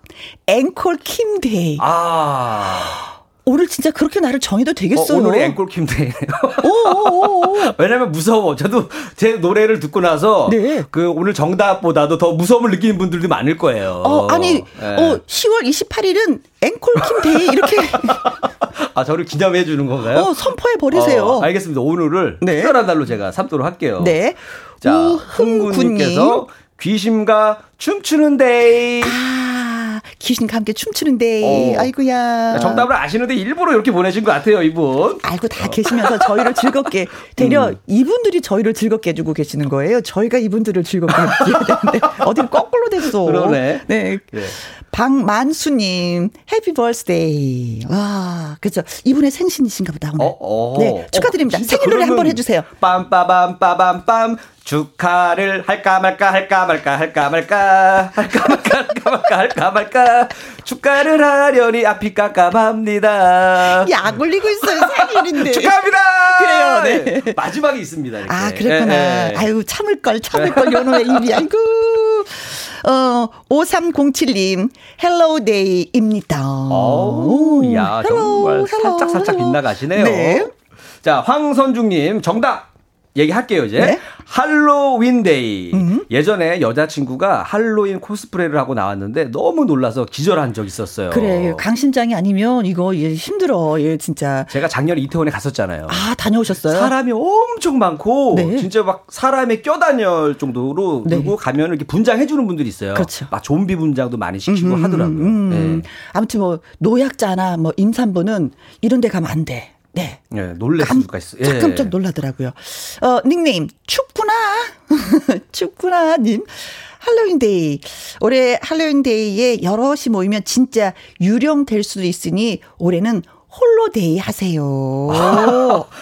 앵콜 킴 day. 아. 오늘 진짜 그렇게 나를 정해도 되겠어요. 어, 오늘이 앵콜 킴 day네요. [laughs] 왜냐면 무서워. 저도 제 노래를 듣고 나서 네. 그 오늘 정답보다도 더 무서움을 느끼는 분들도 많을 거예요. 어, 아니, 네. 어, 10월 28일은 앵콜 킴 day 이렇게. [laughs] 아, 저를 기념해 주는 건가요? 어, 선포해 버리세요. 어, 알겠습니다. 오늘을 네. 특별한 날로 제가 삼도록 할게요. 네. 자, 흥군님께서 귀신과 춤추는 day. 아, 귀신과 함께 춤추는 day. 어. 아이고야. 정답을 아시는데 일부러 이렇게 보내신 것 같아요, 이분. 알고 다 계시면서 저희를 즐겁게, 되려 음. 이분들이 저희를 즐겁게 해주고 계시는 거예요. 저희가 이분들을 즐겁게 해야 되는데, [laughs] 어디 거꾸로 됐어. 그러네. 네. 네. 박만수님, happy birthday. 와, 그죠. 이분의 생신이신가 보다, 오늘. 어, 어. 네, 축하드립니다. 어, 생일 노래 한번 해주세요. 빰빠밤, 빠밤빰. 축하를 할까 말까 할까 말까 할까 말까 할까 말까 할까 말까 할까 말까 축하를 하려니 앞이 깜깜합니다. 약 올리고 있어요 생일인데. 축하합니다. 그래요. 네. 네. 마지막에 있습니다. 이렇게. 아 그렇구나. 네, 네. 아유 참을 걸 참을 걸 요놈의 일이 아이고. 어 5307님 hello day입니다. 오, 야 정말 hello, 살짝 살짝 빗나가시네요. 네. 자 황선중님 정답. 얘기할게요, 이제. 네? 할로윈데이. 음. 예전에 여자친구가 할로윈 코스프레를 하고 나왔는데 너무 놀라서 기절한 적 있었어요. 그래. 강심장이 아니면 이거 얘 힘들어. 얘 진짜. 제가 작년에 이태원에 갔었잖아요. 아, 다녀오셨어요? 사람이 엄청 많고 네. 진짜 막 사람에 껴다닐 정도로 네. 그리고 가면 이렇게 분장해 주는 분들이 있어요. 그렇죠. 막 좀비 분장도 많이 시키고 음, 하더라고요. 음, 네. 아무튼 뭐 노약자나 뭐 임산부는 이런 데 가면 안 돼. 네. 네 놀랄 수가 있어요. 예. 깜짝 놀라더라고요. 어, 닉네임, 춥구나. [laughs] 춥구나, 님. 할로윈데이. 올해 할로윈데이에 여럿이 모이면 진짜 유령될 수도 있으니 올해는 홀로 day 하세요.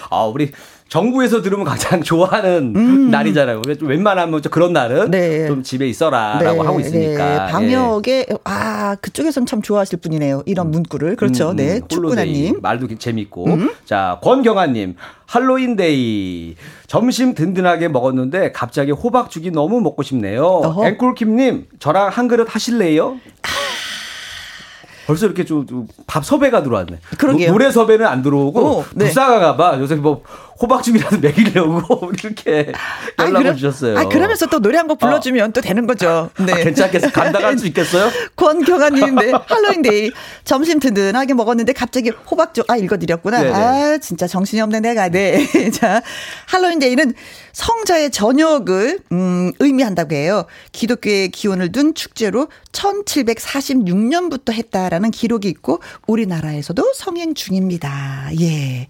아, 우리 정부에서 들으면 가장 [laughs] 좋아하는 음. 날이잖아요. 좀 웬만하면 그런 날은 네. 좀 집에 있어라라고 네. 하고 있으니까. 네. 방역에 예. 아 그쪽에선 참 좋아하실 분이네요. 이런 음. 문구를 그렇죠. 음, 네, 축구나님 말도 재밌고. 음. 자 권경아님 할로윈데이 점심 든든하게 먹었는데 갑자기 호박죽이 너무 먹고 싶네요. 앵콜킴님 저랑 한 그릇 하실래요? 아. 벌써 이렇게 좀 밥 섭외가 들어왔네. 그러게요. 노래 섭외는 안 들어오고 오, 네. 불쌍한가 봐. 요새 뭐 호박죽이라도 먹이려고 [laughs] 이렇게 연락을 아, 그럼, 주셨어요. 아, 그러면서 또 노래 한 곡 불러주면 어. 또 되는 거죠. 네. 아, 괜찮겠어? 감당할 수 [laughs] 있겠어요? 권경아님인데 할로윈데이 점심 든든하게 먹었는데 갑자기 호박죽 아 읽어드렸구나. 네네. 아 진짜 정신이 없네 내가. 네. [laughs] 자 할로윈데이는 성자의 저녁을 음, 의미한다고 해요. 기독교의 기원을 둔 축제로 1746년부터 했다라는 기록이 있고 우리나라에서도 성행 중입니다. 예.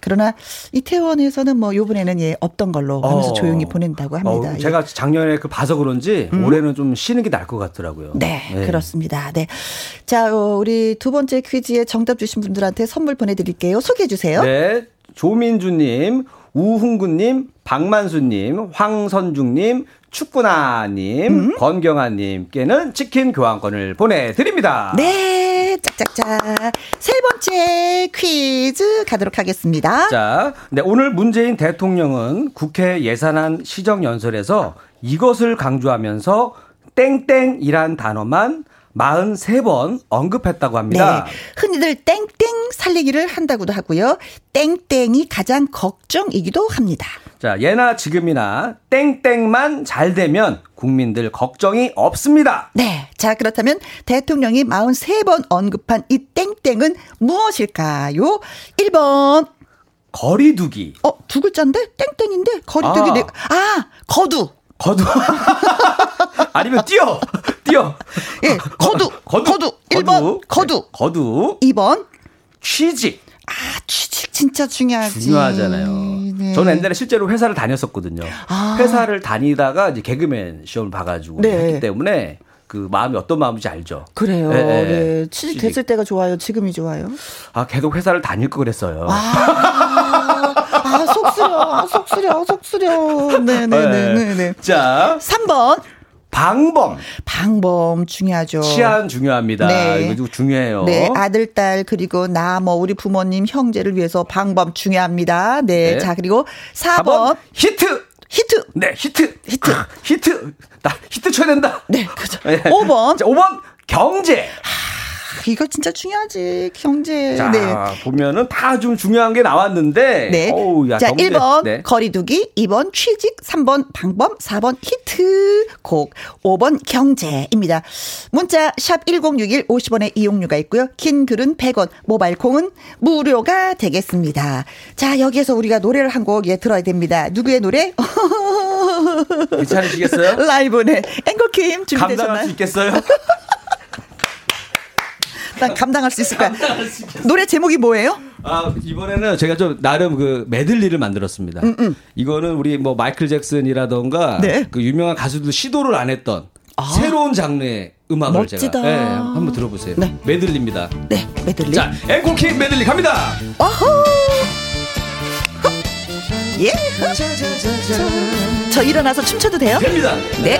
그러나 이태원 에서는 뭐 요번에는 예 없던 걸로 하면서 어. 조용히 보낸다고 합니다. 어, 제가 작년에 그 봐서 그런지 음. 올해는 좀 쉬는 게 나을 것 같더라고요. 네, 네. 그렇습니다. 네. 자, 어, 우리 두 번째 퀴즈에 정답 주신 분들한테 선물 보내드릴게요. 소개해 주세요. 네. 조민주님, 우훈구님, 박만수님, 황선중님, 축구나님, 음? 권경아님께는 치킨 교환권을 보내드립니다. 네, 짝짝짝. 세 번째 퀴즈 가도록 하겠습니다. 자, 네, 오늘 문재인 대통령은 국회 예산안 시정연설에서 이것을 강조하면서 땡땡이란 단어만 43번 언급했다고 합니다. 네. 흔히들 땡땡 살리기를 한다고도 하고요. 땡땡이 가장 걱정이기도 합니다. 자, 예나 지금이나 땡땡만 잘 되면 국민들 걱정이 없습니다. 네. 자, 그렇다면 대통령이 43번 언급한 이 땡땡은 무엇일까요? 1번. 거리두기. 어, 두 글자인데? 땡땡인데? 거리두기. 아, 네. 아 거두. 거두. [laughs] 아니면 뛰어. 뛰어. 예, 거두. [laughs] 거두. 거두. 1번 거두. 네, 거두. 2번 취직. 아, 취직 진짜 중요하지. 중요하잖아요. 네. 저는 옛날에 실제로 회사를 다녔었거든요. 아. 회사를 다니다가 이제 개그맨 시험을 봐가지고 네. 했기 때문에 그 마음이 어떤 마음인지 알죠. 그래요. 네. 네. 네. 취직 됐을 때가 좋아요. 지금이 좋아요. 아 계속 회사를 다닐 거 그랬어요. 아, 아 속쓰려, 속쓰려, 속쓰려. 네네네네. 네, 네, 네. 자, 3번. 방범. 방범 중요하죠. 치안 중요합니다. 네. 이거 중요해요. 네. 아들, 딸, 그리고 나, 뭐, 우리 부모님, 형제를 위해서 방범 중요합니다. 네. 네. 자, 그리고 4번. 4번. 히트! 히트! 네, 히트! 히트! 아, 히트! 나 히트 쳐야 된다! 네, 그죠. 네. 5번. 자, 5번. 경제! 이거 진짜 중요하지. 경제. 자, 네. 보면은 다 좀 중요한 게 나왔는데. 네. 어우, 야, 자, 경제. 1번 네. 거리두기, 2번 취직, 3번 방범, 4번 히트곡, 5번 경제입니다. 문자 샵 1061 50원의 이용료가 있고요. 긴 글은 100원, 모바일 콩은 무료가 되겠습니다. 자, 여기에서 우리가 노래를 한 곡 예, 들어야 됩니다. 누구의 노래? 괜찮으시겠어요? [laughs] 라이브네. 앵콜킴 준비되셨나요? 감당할 수 있겠어요? [laughs] 난 감당할 수 있을 거야. 노래 제목이 뭐예요? 아, 이번에는 제가 좀 나름 그 메들리를 만들었습니다. 음, 음. 이거는 우리 뭐 마이클 잭슨이라던가 네. 그 유명한 가수들 시도를 안 했던 아. 새로운 장르의 음악을 멋지다. 제가 네, 한번 들어보세요. 네. 메들리입니다. 네, 메들리. 자, 앵콜킴 메들리 갑니다. 어허. 예. 저 일어나서 춤춰도 돼요? 됩니다. 네.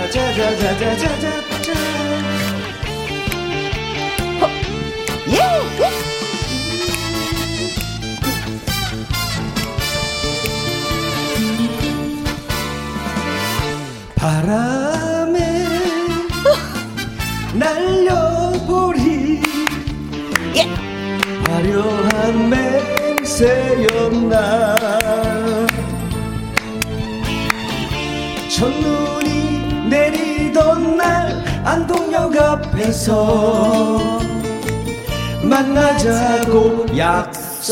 바람에 [laughs] 날려버린 예. 화려한 맹세였나. 첫눈이 내리던 날 안동역 앞에서 만나자고 약속을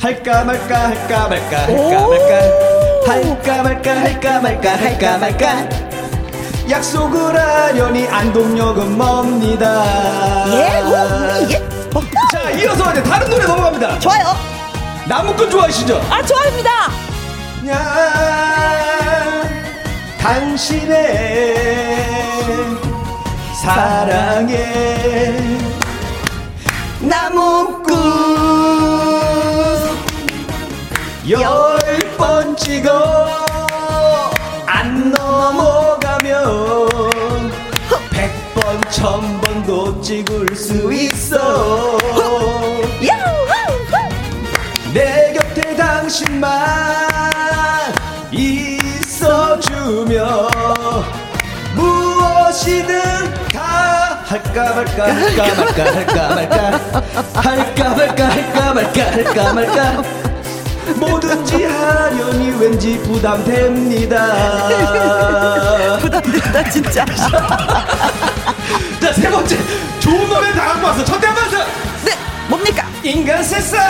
할까 말까 할까 말까 할까 말까 할까 말까 할까 말까 할까 말까. 약속을 하려니 안동역은 멉니다. 예, 예. 자 이어서 이제 다른 노래 넘어갑니다. 좋아요. 나무꾼 좋아하시죠? 아 좋아합니다. 야, 당신의 사랑해 나무꾼 열 번 찍어 안 넘어가면 백 번, 천 번도 찍을 수 있어. 내 곁에 당신만 있어주며 무엇이든 다 할까 말까 할까 말까 할까 말까 할까 말까 할까 말까 할까 말까 뭐든지 하려니 왠지 부담됩니다. [laughs] 부담된다 진짜. [laughs] 자 세 번째 좋은 노래 다 갖고 왔어. 첫째 한번 네 뭡니까? 인간 세상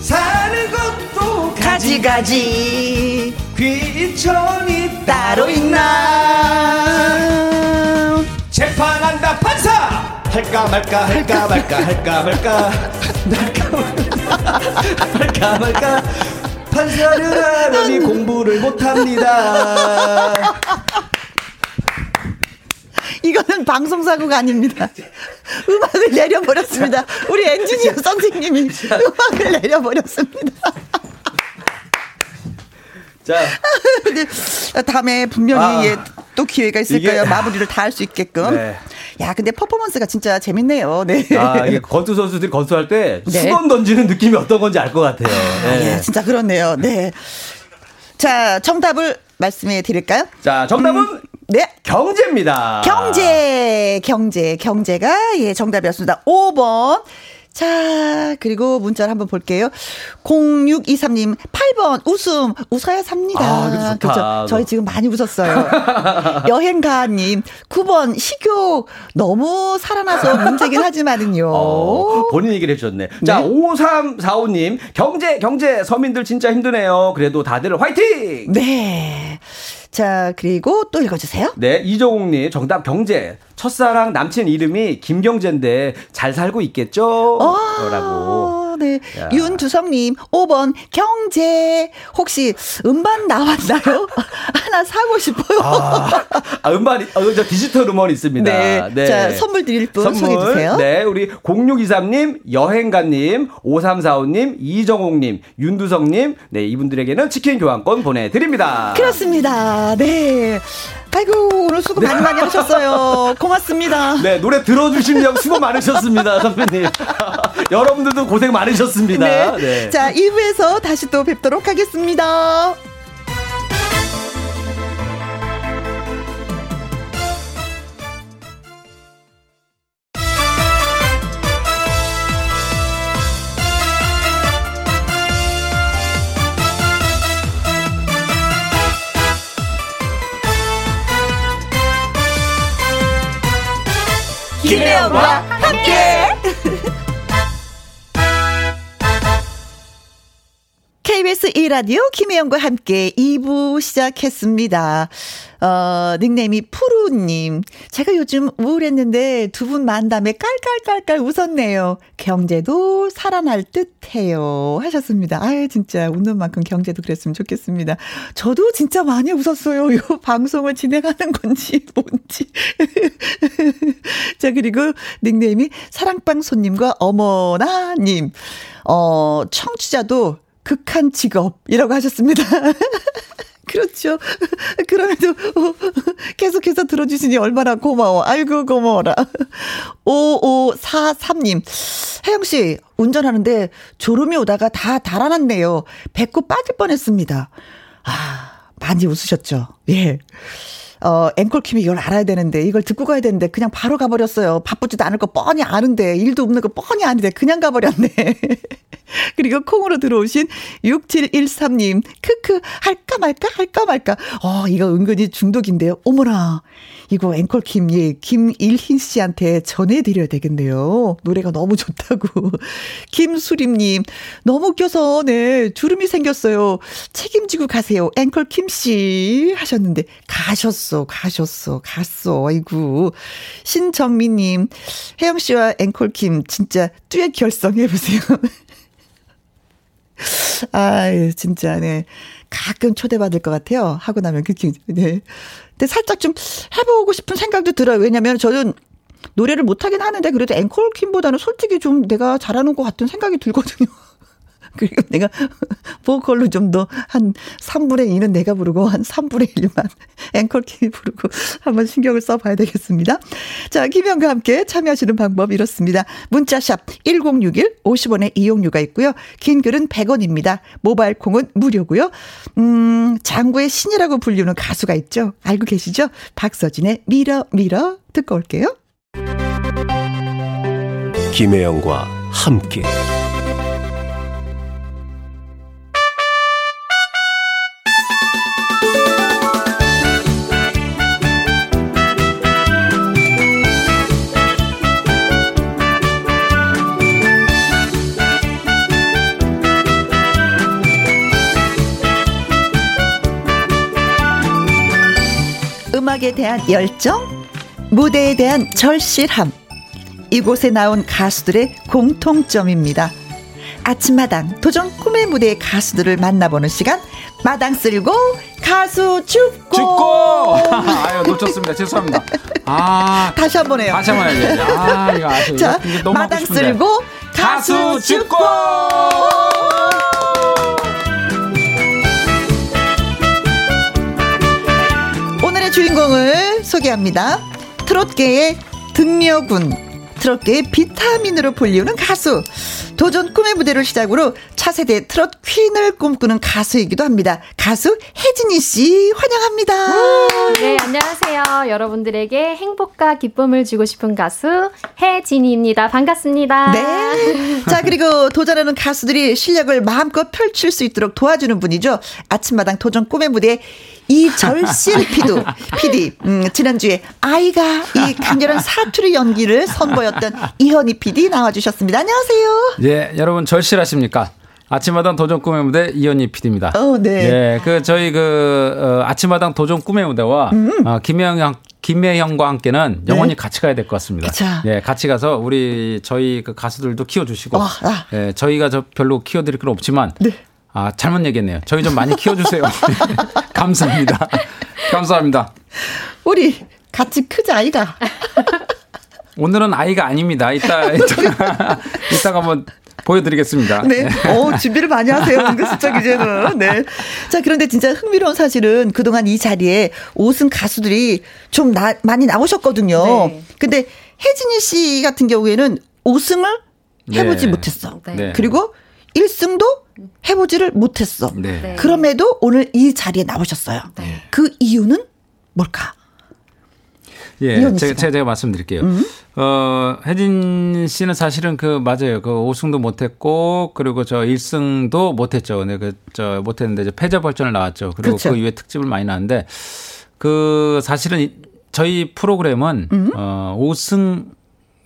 사는 것도 가지가지 귀천이 따로 있나 재판한다 판사 할까 말까 할까 말까 할까 말까 [laughs] 할까 말까 말까 판사를 하려니 공부를 못합니다 이거는 방송사고가 아닙니다. 음악을 내려버렸습니다. 우리 엔지니어 선생님이 음악을 내려버렸습니다. 자. [laughs] 다음에 분명히 아, 예, 또 기회가 있을 거예요. 마무리를 다 할 수 있게끔. 네. 야, 근데 퍼포먼스가 진짜 재밌네요. 네. 아, 이게 건투 선수들이 건투할 때 네. 수건 던지는 느낌이 어떤 건지 알 것 같아요. 아, 네. 예, 진짜 그렇네요. 네. 자, 정답을 말씀해 드릴까요? 자, 정답은 음, 네. 경제입니다. 경제, 경제, 경제가 예, 정답이었습니다. 5번. 자, 그리고 문자를 한번 볼게요. 0623님, 8번, 웃음, 웃어야 삽니다. 아, 그렇죠. 저희 지금 많이 웃었어요. [laughs] 여행가님, 9번, 식욕, 너무 살아나서 문제긴 하지만은요. 어, 본인 얘기를 해주셨네. 네? 자, 5345님, 경제, 경제, 서민들 진짜 힘드네요. 그래도 다들 화이팅! 네. 자, 그리고 또 읽어주세요. 네, 이종욱님, 정답 경제. 첫사랑 남친 이름이 김경재인데 잘 살고 있겠죠? 아~ 라고. 네. 야. 윤두성님, 5번, 경제. 혹시 음반 나왔나요? [laughs] 하나 사고 싶어요. 아, 아 음반, 어, 저 디지털 음원 있습니다. 네. 네. 자, 선물 드릴 분 선물, 소개해주세요. 네. 우리 0623님, 여행가님, 5345님, 이정옥님, 윤두성님, 네. 이분들에게는 치킨 교환권 보내드립니다. 그렇습니다. 네. 아이고 오늘 수고 많이 많이 하셨어요. 고맙습니다. 네 노래 들어주시려고 수고 많으셨습니다 선배님. [laughs] 여러분들도 고생 많으셨습니다. 네. 네. 자 2부에서 다시 또 뵙도록 하겠습니다. 김혜영과 함께. KBS 1라디오 김혜영과 함께 2부 시작했습니다. 어, 닉네임이 푸르님. 제가 요즘 우울했는데 두 분 만남에 깔깔깔깔 웃었네요. 경제도 살아날 듯 해요. 하셨습니다. 아유, 진짜 웃는 만큼 경제도 그랬으면 좋겠습니다. 저도 진짜 많이 웃었어요. 요 [laughs] 방송을 진행하는 건지 뭔지. [laughs] 자, 그리고 닉네임이 사랑방 손님과 어머나님. 어, 청취자도 극한 직업이라고 하셨습니다. [laughs] 그렇죠. 그럼에도 계속해서 들어주시니 얼마나 고마워. 아이고, 고마워라. 5543님. 혜영씨, 운전하는데 졸음이 오다가 다 달아났네요. 배꼽 빠질 뻔 했습니다. 아, 많이 웃으셨죠? 예. 어, 앵콜킴이 이걸 알아야 되는데, 이걸 듣고 가야 되는데, 그냥 바로 가버렸어요. 바쁘지도 않을 거 뻔히 아는데, 일도 없는 거 뻔히 아는데, 그냥 가버렸네. [laughs] 그리고 콩으로 들어오신 6713님, 크크, 할까 말까, 할까 말까. 어, 이거 은근히 중독인데요. 어머나. 이거 앵콜킴, 예, 김일희 씨한테 전해드려야 되겠네요. 노래가 너무 좋다고. [laughs] 김수림님, 너무 웃겨서, 네, 주름이 생겼어요. 책임지고 가세요. 앵콜킴 씨. 하셨는데, 가셨어, 가셨어, 갔어. 아이고. 신정민님, 혜영 씨와 앵콜킴, 진짜 듀엣 결성해보세요. [laughs] 아, 진짜, 네. 가끔 초대받을 것 같아요. 하고 나면 그렇게, 네. 근데 살짝 좀 해보고 싶은 생각도 들어요. 왜냐면 저는 노래를 못하긴 하는데 그래도 앵콜킴보다는 솔직히 좀 내가 잘하는 것 같은 생각이 들거든요. 그리고 내가 [laughs] 보컬로 좀 더 한 3분의 2는 내가 부르고 한 3분의 1만 [laughs] 앵콜킴이 부르고 [laughs] 한번 신경을 써봐야 되겠습니다. 자, 김현과 함께 참여하시는 방법 이렇습니다. 문자샵 1061 50원의 이용료가 있고요. 긴 글은 100원입니다. 모바일 콩은 무료고요. 음, 장구의 신이라고 불리는 가수가 있죠. 알고 계시죠? 박서진의 밀어 밀어 듣고 올게요. 김혜영과 함께 음악에 대한 열정, 무대에 대한 절실함, 이곳에 나온 가수들의 공통점입니다. 아침마당 도전 꿈의 무대의 가수들을 만나보는 시간. 마당 쓸고 가수 죽고. 죽고! [laughs] 아유 놓쳤습니다. 죄송합니다. 아. 다시 한 번 해요. 다시 한 번 해야지 아 이거 아주 자 마당 쓸고 가수, 가수 죽고 오늘의 주인공을 소개합니다 트롯계의 등려군 트롯계의 비타민으로 불리우는 가수. 도전 꿈의 무대를 시작으로 차세대 트롯 퀸을 꿈꾸는 가수이기도 합니다. 가수 혜진이 씨 환영합니다. 네, 안녕하세요. 여러분들에게 행복과 기쁨을 주고 싶은 가수 혜진이입니다. 반갑습니다. 네. 자, 그리고 도전하는 가수들이 실력을 마음껏 펼칠 수 있도록 도와주는 분이죠. 아침마당 도전 꿈의 무대 이절실 피도 PD 음, 지난주에 아이가 이 강렬한 사투리 연기를 선보였던 이현희 PD 나와주셨습니다. 안녕하세요. 예, 여러분 절실하십니까? 아침마당 도전 꿈의 무대 이현희 PD입니다. 어, 네. 예, 그 저희 그 어, 아침마당 도전 꿈의 무대와 음. 어, 김혜영 김혜영과 함께는 영원히 네. 같이 가야 될 것 같습니다. 그쵸. 예, 같이 가서 우리 저희 그 가수들도 키워주시고, 어, 아. 예, 저희가 저 별로 키워드릴 건 없지만, 네. 아, 잘못 얘기했네요. 저희 좀 많이 키워주세요. [laughs] [laughs] 감사합니다. 감사합니다. 우리 같이 크자, 아이가. [laughs] 오늘은 아이가 아닙니다. 이따, 이따가, 이따가 한번 보여드리겠습니다. 네. 어, 준비를 많이 하세요. 은근슬쩍 이제는. 네. 자, 그런데 진짜 흥미로운 사실은 그동안 이 자리에 옷은 가수들이 좀 나, 많이 나오셨거든요. 네. 근데 혜진이 씨 같은 경우에는 5승을 해보지 네. 못했어. 네. 그리고 1승도 해보지를 못했어. 네. 네. 그럼에도 오늘 이 자리에 나오셨어요. 네. 그 이유는 뭘까? 예, 제가, 제가, 제가 말씀드릴게요. 음. 어, 혜진 씨는 사실은 그, 맞아요. 그 5승도 못했고, 그리고 저 1승도 못했죠. 근데 그, 저, 못했는데 이제 패자 벌전을 나왔죠. 그리고 그렇죠. 그 이후에 특집을 많이 나왔는데, 그, 사실은 저희 프로그램은, 음. 어, 5승,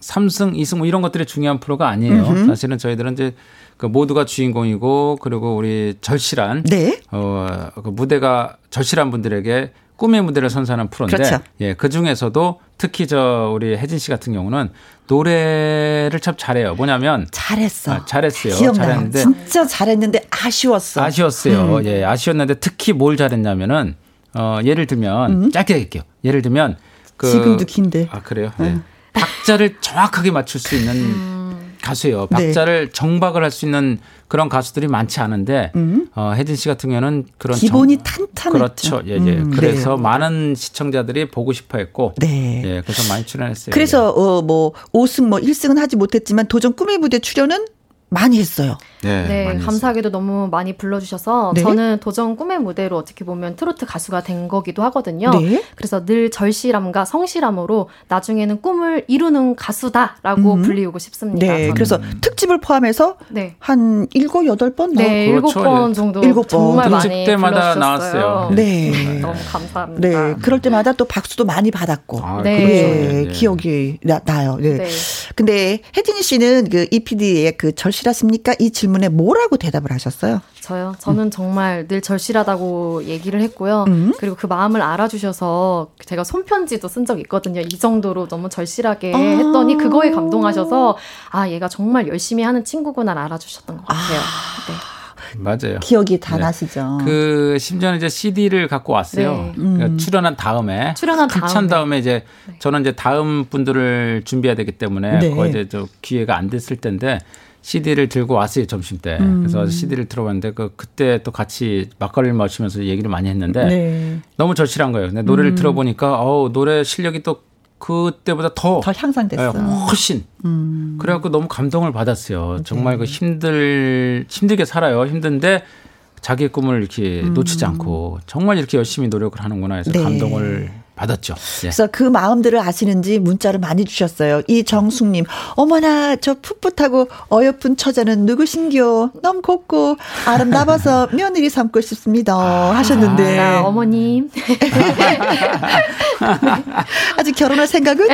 3승, 2승 뭐 이런 것들이 중요한 프로가 아니에요. 음흠. 사실은 저희들은 이제 그 모두가 주인공이고 그리고 우리 절실한 네. 어, 그 무대가 절실한 분들에게 꿈의 무대를 선사하는 프로인데 그렇죠. 예, 그 중에서도 특히 저 우리 혜진 씨 같은 경우는 노래를 참 잘해요. 뭐냐면 잘했어. 아, 잘했어요. 기억나요. 잘했는데 진짜 잘했는데 아쉬웠어. 아쉬웠어요. 음. 예, 아쉬웠는데 특히 뭘 잘했냐면은 어, 예를 들면 음. 짧게 할게요. 예를 들면 그 지금도 긴데. 아, 그래요. 네. 박자를 정확하게 맞출 수 있는 음. 가수예요. 네. 박자를 네. 정박을 할 수 있는 그런 가수들이 많지 않은데 음. 어, 혜진 씨 같은 경우는 그런 기본이 정... 탄탄했죠. 그렇죠. 예, 예. 음, 그래서 네. 많은 시청자들이 보고 싶어 했고 네. 예, 그래서 많이 출연했어요. 그래서 어, 뭐 5승 뭐 1승은 하지 못했지만 도전 꿈의 무대 출연은 많이 했어요. 네, 네 많이 감사하게도 했어요. 너무 많이 불러주셔서 네? 저는 도전 꿈의 무대로 어떻게 보면 트로트 가수가 된 거기도 하거든요. 네? 그래서 늘 절실함과 성실함으로 나중에는 꿈을 이루는 가수다라고 음. 불리우고 싶습니다. 네, 저는. 그래서 특집을 포함해서 네. 한 일곱 여덟 번, 네, 일곱 그렇죠. 번 정도 일곱 번 정말 많이 때마다 나왔어요. 네. 네. 너무 감사합니다. 네, 그럴 때마다 또 박수도 많이 받았고, 아, 네, 네. 기억이 나, 나요. 네. 네. 근데 혜진이 씨는 그 EPD의 그 절실 절실하십니까? 이 질문에 뭐라고 대답을 하셨어요? 저요? 저는 음. 정말 늘 절실하다고 얘기를 했고요. 음. 그리고 그 마음을 알아주셔서 제가 손편지도 쓴 적이 있거든요. 이 정도로 너무 절실하게 아. 했더니 그거에 감동하셔서 아, 얘가 정말 열심히 하는 친구구나 알아주셨던 것 같아요. 아. 네. 맞아요. 기억이 다 네. 나시죠. 그 심지어는 이제 CD를 갖고 왔어요. 네. 그러니까 음. 출연한 다음에 출연한 다음에. 다음에 이제 네. 저는 이제 다음 분들을 준비해야 되기 때문에 네. 거의 이제 저 기회가 안 됐을 텐데 CD를 들고 왔어요 점심 때. 음. 그래서 CD를 들어봤는데 그 그때 또 같이 막걸리를 마시면서 얘기를 많이 했는데 네. 너무 절실한 거예요. 근데 노래를 음. 들어보니까 어우 노래 실력이 또 그때보다 더, 더 향상됐어. 네, 훨씬. 음. 그래갖고 너무 감동을 받았어요. 네. 정말 그 힘들 힘들게 살아요. 힘든데 자기의 꿈을 이렇게 음. 놓치지 않고 정말 이렇게 열심히 노력을 하는구나 해서 네. 감동을 받았죠. 예. 그래서 그 마음들을 아시는지 문자를 많이 주셨어요. 이정숙님, 어머나 저 풋풋하고 어여쁜 처자는 누구신겨? 너무 곱고 아름다워서 [laughs] 며느리 삼고 싶습니다. 하셨는데 아, 어머님 [laughs] 아직 결혼할 생각은?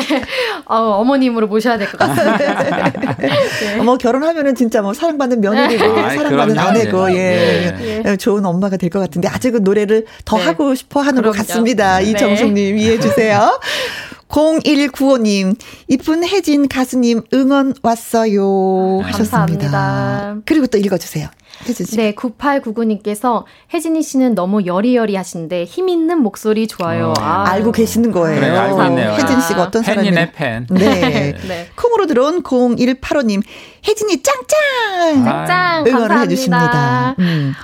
어, 어머님으로 모셔야 될 것 같습니다. 네. 뭐 결혼하면은 진짜 뭐 사랑받는 며느리고 아, 사랑받는 아내고 예, 예. 예. 좋은 엄마가 될 것 같은데 아직은 노래를 더 네. 하고 싶어 하는 그럼요. 것 같습니다. 네. 이정숙님 이해해 주세요. 0195님, 이쁜 혜진 가수님 응원 왔어요. 하셨습니다. 감사합니다. 그리고 또 읽어주세요. 혜진 씨. 네, 9899님께서 혜진이 씨는 너무 여리여리 하신데 힘 있는 목소리 좋아요. 어. 아. 알고 계시는 거예요. 그래, 알고 있네요. 혜진 씨가 어떤 사람이에요? 팬이네, 팬. 네. 네. [laughs] 콩으로 들어온 0185님, 혜진이 짱짱! 짱짱! 응원을 감사합니다. 해주십니다. 음.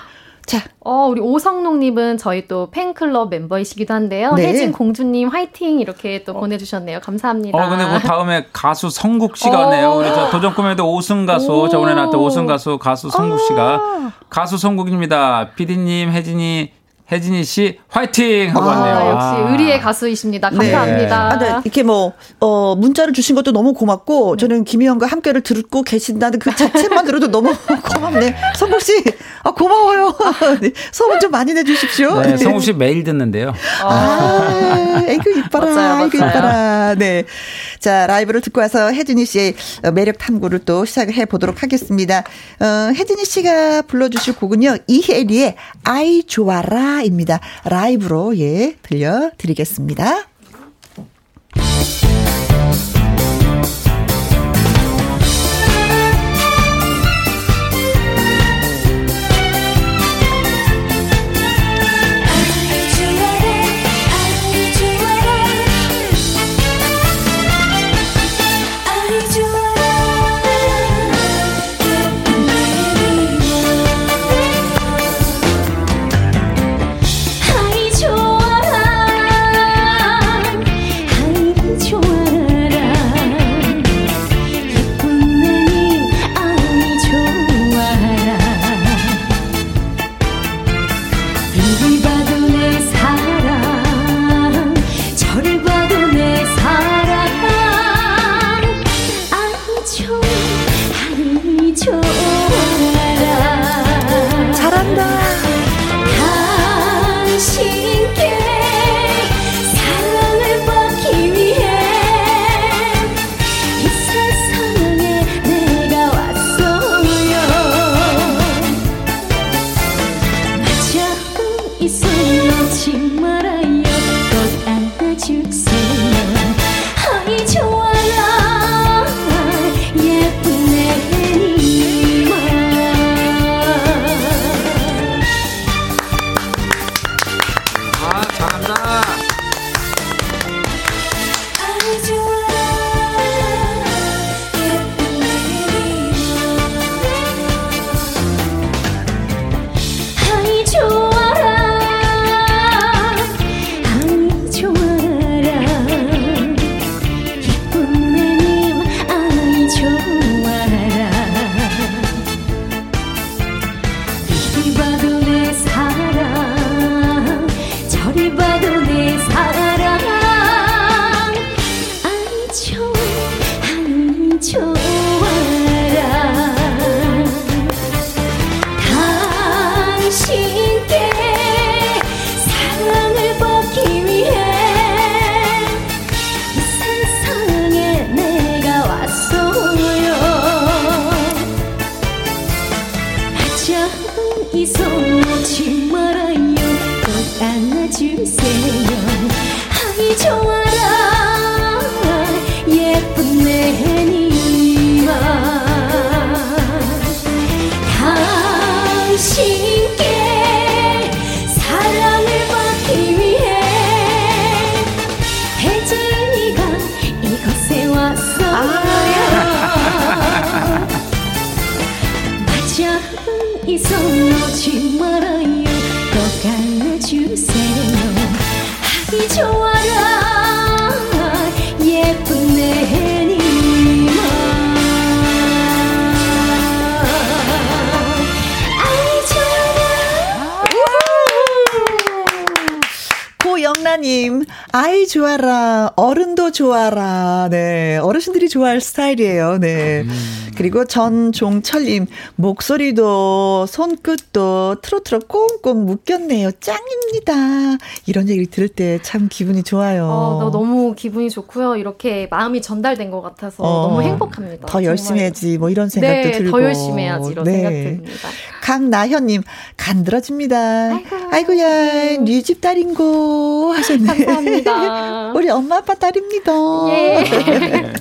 자. 어, 우리 오성록님은 저희 또 팬클럽 멤버이시기도 한데요. 네. 혜진 공주님 화이팅! 이렇게 또 어. 보내주셨네요. 감사합니다. 어, 근데 그 다음에 가수 성국 씨가 네요. 우리 저 도전 꿈에도 5승 가수, 저번에 나왔던 5승 가수, 가수 성국 씨가 아. 가수 성국입니다. 피디님, 혜진이 혜진이 씨 화이팅 하고 아, 왔네요. 역시 아. 의리의 가수이십니다. 네. 감사합니다. 네. 아, 네. 이렇게 뭐 어, 문자를 주신 것도 너무 고맙고 저는 김희영과 함께를 듣고 계신다는 그 자체만 들어도 너무 [laughs] 고맙네. 성국 씨, 아, 고마워요. 네. 소문 좀 많이 내주십시오. 네, 성국 씨 매일 듣는데요. 아, 에이그 이뻐라, 맞아요, 에이그 이뻐라. 네, 자 라이브를 듣고 와서 혜진이 씨의 매력 탐구를 또 시작해 을 보도록 하겠습니다. 어, 혜진이 씨가 불러주실 곡은요 이혜리의 아이 좋아라. 입니다. 라이브로 예 들려드리겠습니다. 아이 좋아라, 어른도 좋아라. 네, 어르신들이 좋아할 스타일이에요. 네. 음. 그리고 전종철님, 목소리도 손끝도 트로트로 꽁꽁 묶였네요. 짱입니다. 이런 얘기를 들을 때 참 기분이 좋아요. 어, 너무 기분이 좋고요. 이렇게 마음이 전달된 것 같아서 어, 너무 행복합니다. 더 열심히 해야지, 뭐 이런 생각도 네, 들고. 더 열심히 해야지, 이런 네. 생각 듭니다. 강나현님, 간들어집니다. 아이고, 야 뉴집 딸인고 하셨네. 감사합니다. [laughs] 우리 엄마 아빠 딸입니다. 예. [laughs]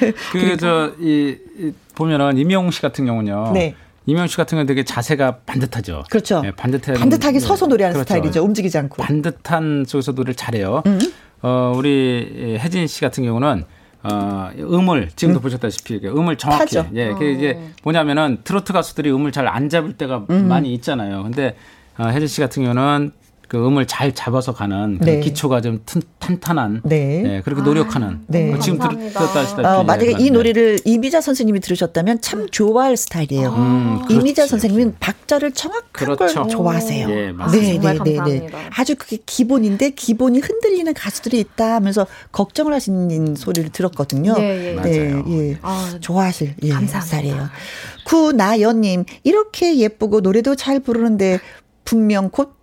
네. 그, 저, 이, 이, 보면은 임영웅 씨 같은 경우는요. 네. 이명 씨 같은 경우는 되게 자세가 반듯하죠. 그렇죠. 네, 반듯해 반듯하게 서서 노래하는 그렇죠. 스타일이죠. 움직이지 않고. 반듯한 속에서 노래를 잘해요. 음. 어, 우리 혜진 씨 같은 경우는 어, 음을 지금도 음. 보셨다시피 음을 정확히 타죠. 예, 그게 이제 어. 뭐냐면은 트로트 가수들이 음을 잘 안 잡을 때가 음. 많이 있잖아요. 근데 어, 혜진 씨 같은 경우는 그 음을 잘 잡아서 가는 그 네. 기초가 좀 탄탄한 네. 네 그렇게 노력하는 아, 네. 뭐 지금 감사합니다. 들었다 하시다시피 어, 만약에 이 노래를 이미자 선생님이 들으셨다면 참 좋아할 스타일이에요. 음, 이미자 선생님은 박자를 정확한 그렇죠. 걸 좋아하세요. 예, 네, 네, 네, 네. 아주 그게 기본인데 기본이 흔들리는 가수들이 있다 하면서 걱정을 하시는 소리를 들었거든요. 예, 예. 네, 예. 아, 좋아하실 예, 스타일이에요. 구나연님 이렇게 예쁘고 노래도 잘 부르는데 분명 곧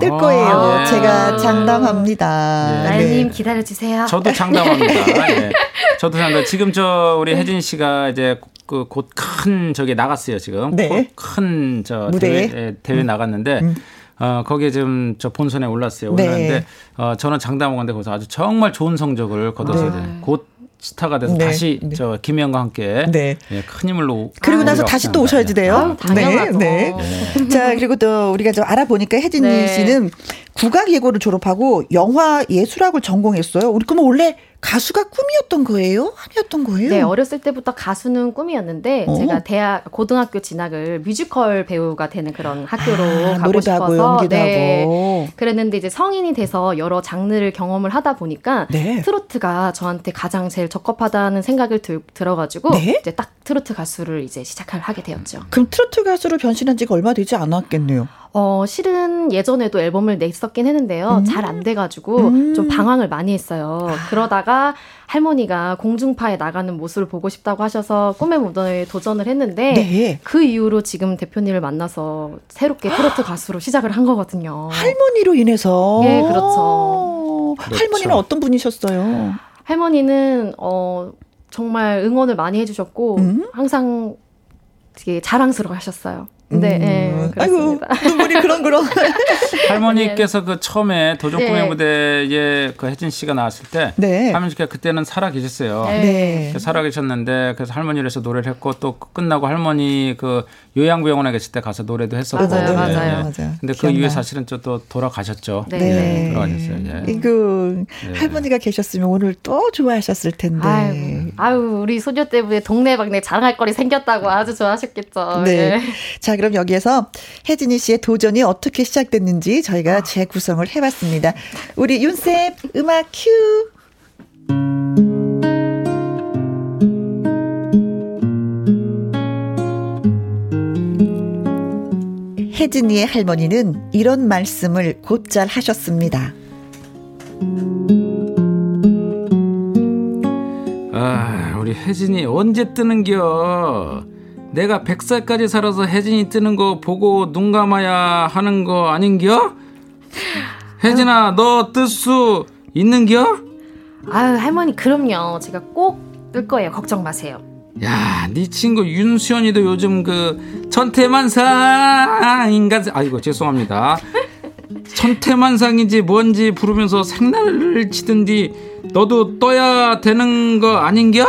뜰 아, 거예요. 아, 제가 장담합니다. 예. 나연님 네. 기다려 주세요. 저도 장담합니다. [laughs] 예. 저도 장담. 지금 저 우리 혜진 씨가 이제 그 곧 큰 저기 나갔어요 지금. 네. 큰저 대회 예, 대회 음. 나갔는데. 음. 어, 거기에 지금 저 본선에 올랐어요. 올랐는데, 네. 어, 저는 장담하건데 거기서 아주 정말 좋은 성적을 거둬서 네. 곧 스타가 돼서 네. 다시 네. 저 김혜영과 함께 네. 예, 큰 힘을 놓 그리고 나서 다시 또 오셔야지 돼요. 아, 네, 네. 네. 자 그리고 또 우리가 좀 알아보니까 혜진이 네. 씨는 국악 예고를 졸업하고 영화 예술학을 전공했어요. 우리 그러면 원래 가수가 꿈이었던 거예요? 아니었던 거예요? 네, 어렸을 때부터 가수는 꿈이었는데 어? 제가 대학 고등학교 진학을 뮤지컬 배우가 되는 그런 학교로 아, 가고 싶어서 하고, 연기도 네, 하고. 그랬는데 이제 성인이 돼서 여러 장르를 경험을 하다 보니까 네. 트로트가 저한테 가장 제일 적합하다는 생각을 들, 들어가지고 네? 이제 딱 트로트 가수를 이제 시작을 하게 되었죠. 그럼 트로트 가수로 변신한 지가 얼마 되지 않았겠네요. 어, 실은 예전에도 앨범을 냈었긴 했는데요. 음. 잘안 돼가지고 음. 좀 방황을 많이 했어요. 아. 그러다가 할머니가 공중파에 나가는 모습을 보고 싶다고 하셔서 꿈의 무덤에 도전을 했는데 네. 그 이후로 지금 대표님을 만나서 새롭게 트로트 가수로 시작을 한 거거든요. 할머니로 인해서? 예, 그렇죠. 그렇죠. 할머니는 어떤 분이셨어요? 할머니는 어 정말 응원을 많이 해주셨고 음? 항상 되게 자랑스러워 하셨어요. 네, 네 그렇습니다. 아이고, [laughs] 눈물이 그런 그런. [laughs] 할머니께서 그 처음에 도전꿈의 네. 무대에 그 혜진 씨가 나왔을 때 네. 할머니 가 그때는 살아 계셨어요. 네. 살아 계셨는데 그래서 할머니를 해서 노래를 했고 또 끝나고 할머니 그 요양병원에 계실 때 가서 노래도 했었고. 맞아요, 네. 맞아요. 맞아요. 근데 그 이후에 사실은 또 돌아가셨죠. 네. 네. 돌아가셨어요. 예. 이거 할머니가 계셨으면 오늘 또 좋아하셨을 텐데. 아유, 아유 우리 소녀 때문에 동네방네 자랑할 거리 생겼다고 아주 좋아하셨겠죠. 네. 예. 자, 그럼 여기에서 혜진이 씨의 도전이 어떻게 시작됐는지 저희가 아. 재구성을 해봤습니다. 우리 윤쌤 음악 큐. 혜진이의 할머니는 이런 말씀을 곧잘 하셨습니다. 아, 우리 혜진이 언제 뜨는겨? 내가 100살까지 살아서 혜진이 뜨는 거 보고 눈 감아야 하는 거 아닌겨? 혜진아, 너 뜰 수 있는겨? 아유, 할머니, 그럼요. 제가 꼭 뜰 거예요. 걱정 마세요. 야, 네 친구 윤수연이도 요즘 그 천태만상인가? 아이고 죄송합니다. [laughs] 천태만상인지 뭔지 부르면서 생날을 치든지 너도 떠야 되는 거 아닌겨?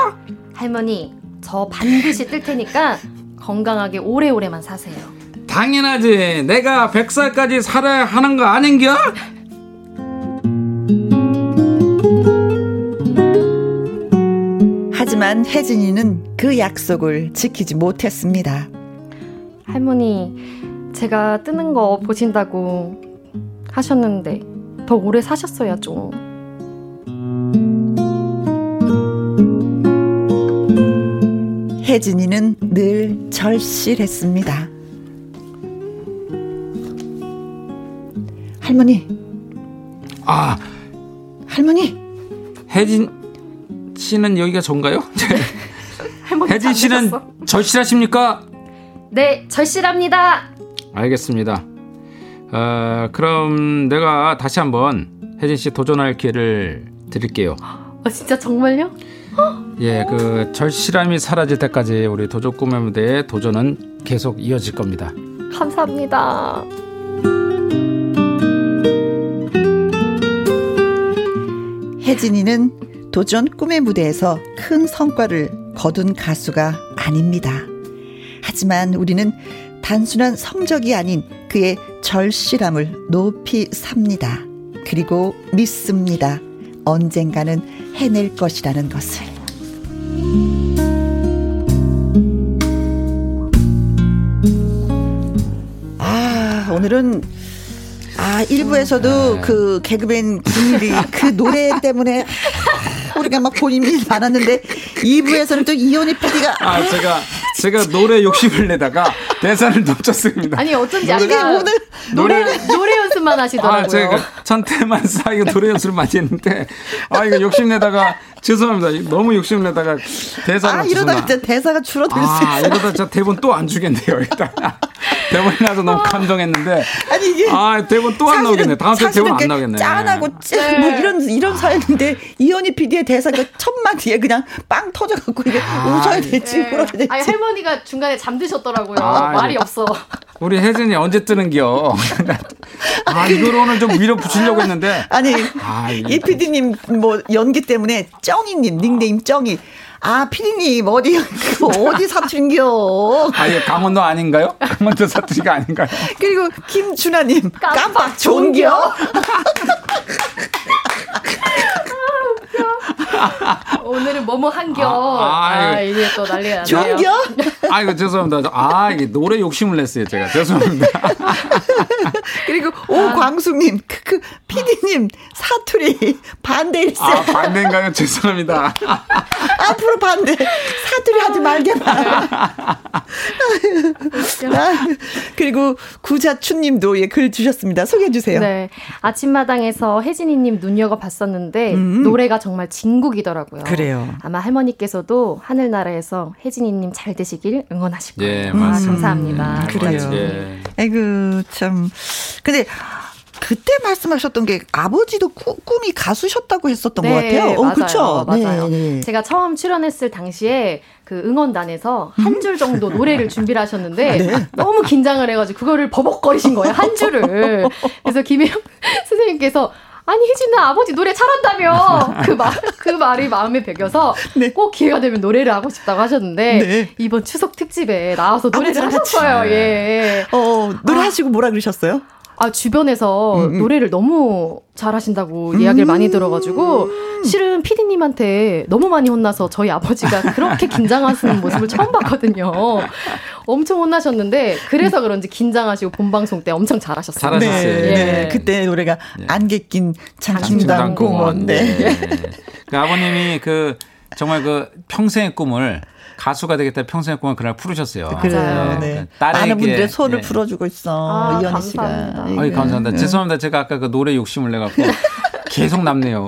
할머니, 저 반드시 뜰 테니까 건강하게 오래오래만 사세요. 당연하지. 내가 100살까지 살아야 하는 거 아닌겨? 하지만 혜진이는 그 약속을 지키지 못했습니다. 할머니, 제가 뜨는 거 보신다고 하셨는데 더 오래 사셨어야죠. 혜진이는 늘 절실했습니다. 할머니. 아, 할머니. 혜진 씨는 여기가 좋은가요? [laughs] 혜진 씨는 절실하십니까? 네, 절실합니다. 알겠습니다. 어, 그럼 내가 다시 한번 혜진 씨 도전할 기회를 드릴게요. 어, 진짜 정말요? 예, 그 절실함이 사라질 때까지 우리 도전 꿈의 무대의 도전은 계속 이어질 겁니다. 감사합니다. 혜진이는 도전 꿈의 무대에서 큰 성과를 거둔 가수가 아닙니다. 하지만 우리는 단순한 성적이 아닌 그의 절실함을 높이 삽니다. 그리고 믿습니다. 언젠가는 해낼 것이라는 것을. 아, 오늘은 아, 1부에서도 네. 그 개그맨 김일이 그 노래 때문에 우리가 막 본인이 많았는데 2부에서는 또 이현희 PD가 아, 제가 제가 노래 욕심을 내다가 대사를 놓쳤습니다. 아니 어쩐지 아까 오늘 노래 노래 연습만 하시더라고요. 아, 제가 전태만 사이가 노래 연습을 많이 했는데 아 이거 욕심 내다가 죄송합니다. 너무 욕심 내다가 대사를 아, 이러다가 진짜 대사가 줄어들 아, 수 있어요. 이러다 저 대본 또 안 주겠네요. 일단 대본이 나서 너무 아. 감동했는데 아니 이게 아 대본 또 안 나오겠네. 다음 주에 대본 안 나오겠네. 짠하고 네. 뭐 이런 이런 사연인데 이현희 PD의 대사가 첫 마디에 그냥 빵 터져갖고 이게 아, 웃어야 될지 네. 울어야 될지. 아니 할머니가 중간에 잠드셨더라고요. 아, 말이 없어. 우리 혜진이 언제 뜨는겨? [laughs] 아, 이걸 오늘 좀 위로 붙이려고 했는데. 아니, 아, 이 PD님 뭐 연기 때문에 쩡이님, 닉네임 쩡이. 아, 피디님, 어디, 어디 사투리인겨? 아, 예, 강원도 아닌가요? [laughs] 강원도 사투리가 아닌가요? 그리고 김준하님, 깜빡, 깜빡 존겨? [laughs] [laughs] 오늘은 뭐뭐 한겨. 아, 아, 아 이제 또 난리가 났네요. 존겨? 아이고, 죄송합니다. 아, 이게 노래 욕심을 냈어요, 제가. 죄송합니다. [laughs] 그리고 오광숙님, 크크, 피디님, 사투리 반대일세. 아, 반대인가요? 죄송합니다. [laughs] 앞으로 반대. 사투리 하지 말게만. 그리고 구자춘님도 예, 글 주셨습니다. 소개해 주세요. 네. 아침마당에서 혜진이님 눈여겨 봤었는데 음. 노래가 정말 진국이더라고요. 그래요. 아마 할머니께서도 하늘나라에서 혜진이님 잘 되시길 응원하실 거예요. 예, 맞습니다. 아, 감사합니다. 음, 그래요. 예. 아이고 참. 근데 그때 말씀하셨던 게 아버지도 꾸, 꿈이 가수셨다고 했었던 네, 것 같아요. 어, 그렇죠. 맞아요. 네, 네. 제가 처음 출연했을 당시에 그 응원단에서 한 줄 정도 노래를 준비를 하셨는데 네. 너무 긴장을 해가지고 그거를 버벅거리신 거예요. 한 줄을. 그래서 김혜영 [laughs] 선생님께서 아니 혜진아 아버지 노래 잘한다며 [laughs] 그 말 그 말이 마음에 배겨서 네. 꼭 기회가 되면 노래를 하고 싶다고 하셨는데 네. 이번 추석 특집에 나와서 노래를 하셨어요. 예. 어 노래 아. 하시고 뭐라 그러셨어요? 아, 주변에서 음, 음. 노래를 너무 잘하신다고 음. 이야기를 많이 들어가지고, 실은 피디님한테 너무 많이 혼나서 저희 아버지가 [laughs] 그렇게 긴장하시는 모습을 처음 봤거든요. 엄청 혼나셨는데, 그래서 그런지 긴장하시고 본 방송 때 엄청 잘하셨어요. 잘하셨어요. 네, 네. 네. 그때 노래가 네. 안개 낀 장충당공원. 네. 네. 그 아버님이 그, 정말 그 평생의 꿈을 가수가 되겠다 평생의 꿈을 그날 풀으셨어요. 그래요. 네. 네. 많은 분들 손을 네. 풀어주고 있어. 아, 이현희 씨가. 네. 아이, 감사합니다. 네. 죄송합니다. 제가 아까 그 노래 욕심을 내갖고 [laughs] 계속 남네요.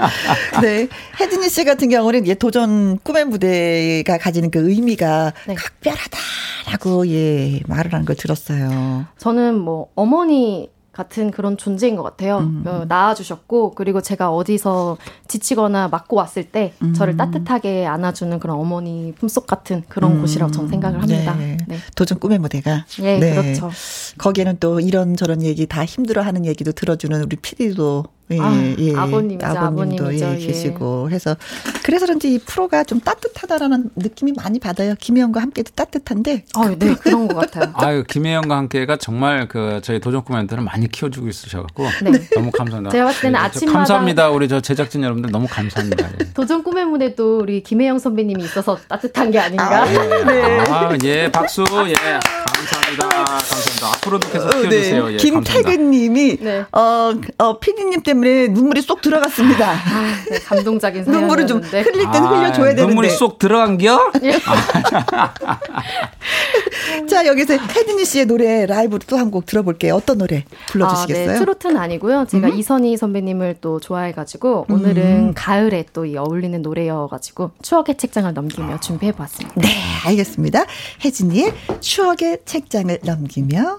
[laughs] 네. 혜진이 씨 같은 경우는 예, 도전 꿈의 무대가 가지는 그 의미가 네. 각별하다라고 예, 말을 한 걸 들었어요. 저는 뭐 어머니 같은 그런 존재인 것 같아요. 음. 어, 낳아주셨고 그리고 제가 어디서 지치거나 맞고 왔을 때 음. 저를 따뜻하게 안아주는 그런 어머니 품속 같은 그런 음. 곳이라고 저는 생각을 합니다. 네. 네. 도전 꿈의 무대가. 네, 네, 그렇죠. 거기에는 또 이런 저런 얘기 다 힘들어하는 얘기도 들어주는 우리 피디도 예, 아, 예. 아버님이죠, 아버님도 예, 예, 계시고 해서 그래서 그런지 이 프로가 좀 따뜻하다라는 느낌이 많이 받아요. 김혜영과 함께도 따뜻한데. 아, 네 그런 것 같아요. [laughs] 아유 김혜영과 함께가 정말 그 저희 도전 코멘트를 많이 키워주고 있으셔갖고 네. 너무 감사합니다. 제가 봤을 때는 네, 아침마다 감사합니다 우리 저 제작진 여러분들 너무 감사합니다. 예. [laughs] 도전 꿈의 무대도 우리 김혜영 선배님이 있어서 따뜻한 게 아닌가. 아, 예. 네. 아, 예 박수 예 감사합니다 감사합니다 앞으로도 계속 어, 네. 키워주세요. 네. 예, 김태근님이 네. 어, 어 피디님 때문에 눈물이 쏙 들어갔습니다. 아, 네, 감동적인 [laughs] 눈물을 좀 흘릴 땐 아, 흘려줘야 되는데. 눈물이 쏙 들어간겨? 예. [laughs] 자, 여기서 혜진이 씨의 노래 라이브로 또 한 곡 들어볼게요. 어떤 노래 불러주시겠어요? 아, 네. 트로트는 아니고요. 제가 음. 이선희 선배님을 또 좋아해가지고 오늘은 음. 가을에 또 어울리는 노래여가지고 추억의 책장을 넘기며 준비해보았습니다. 네, 알겠습니다. 혜진이의 추억의 책장을 넘기며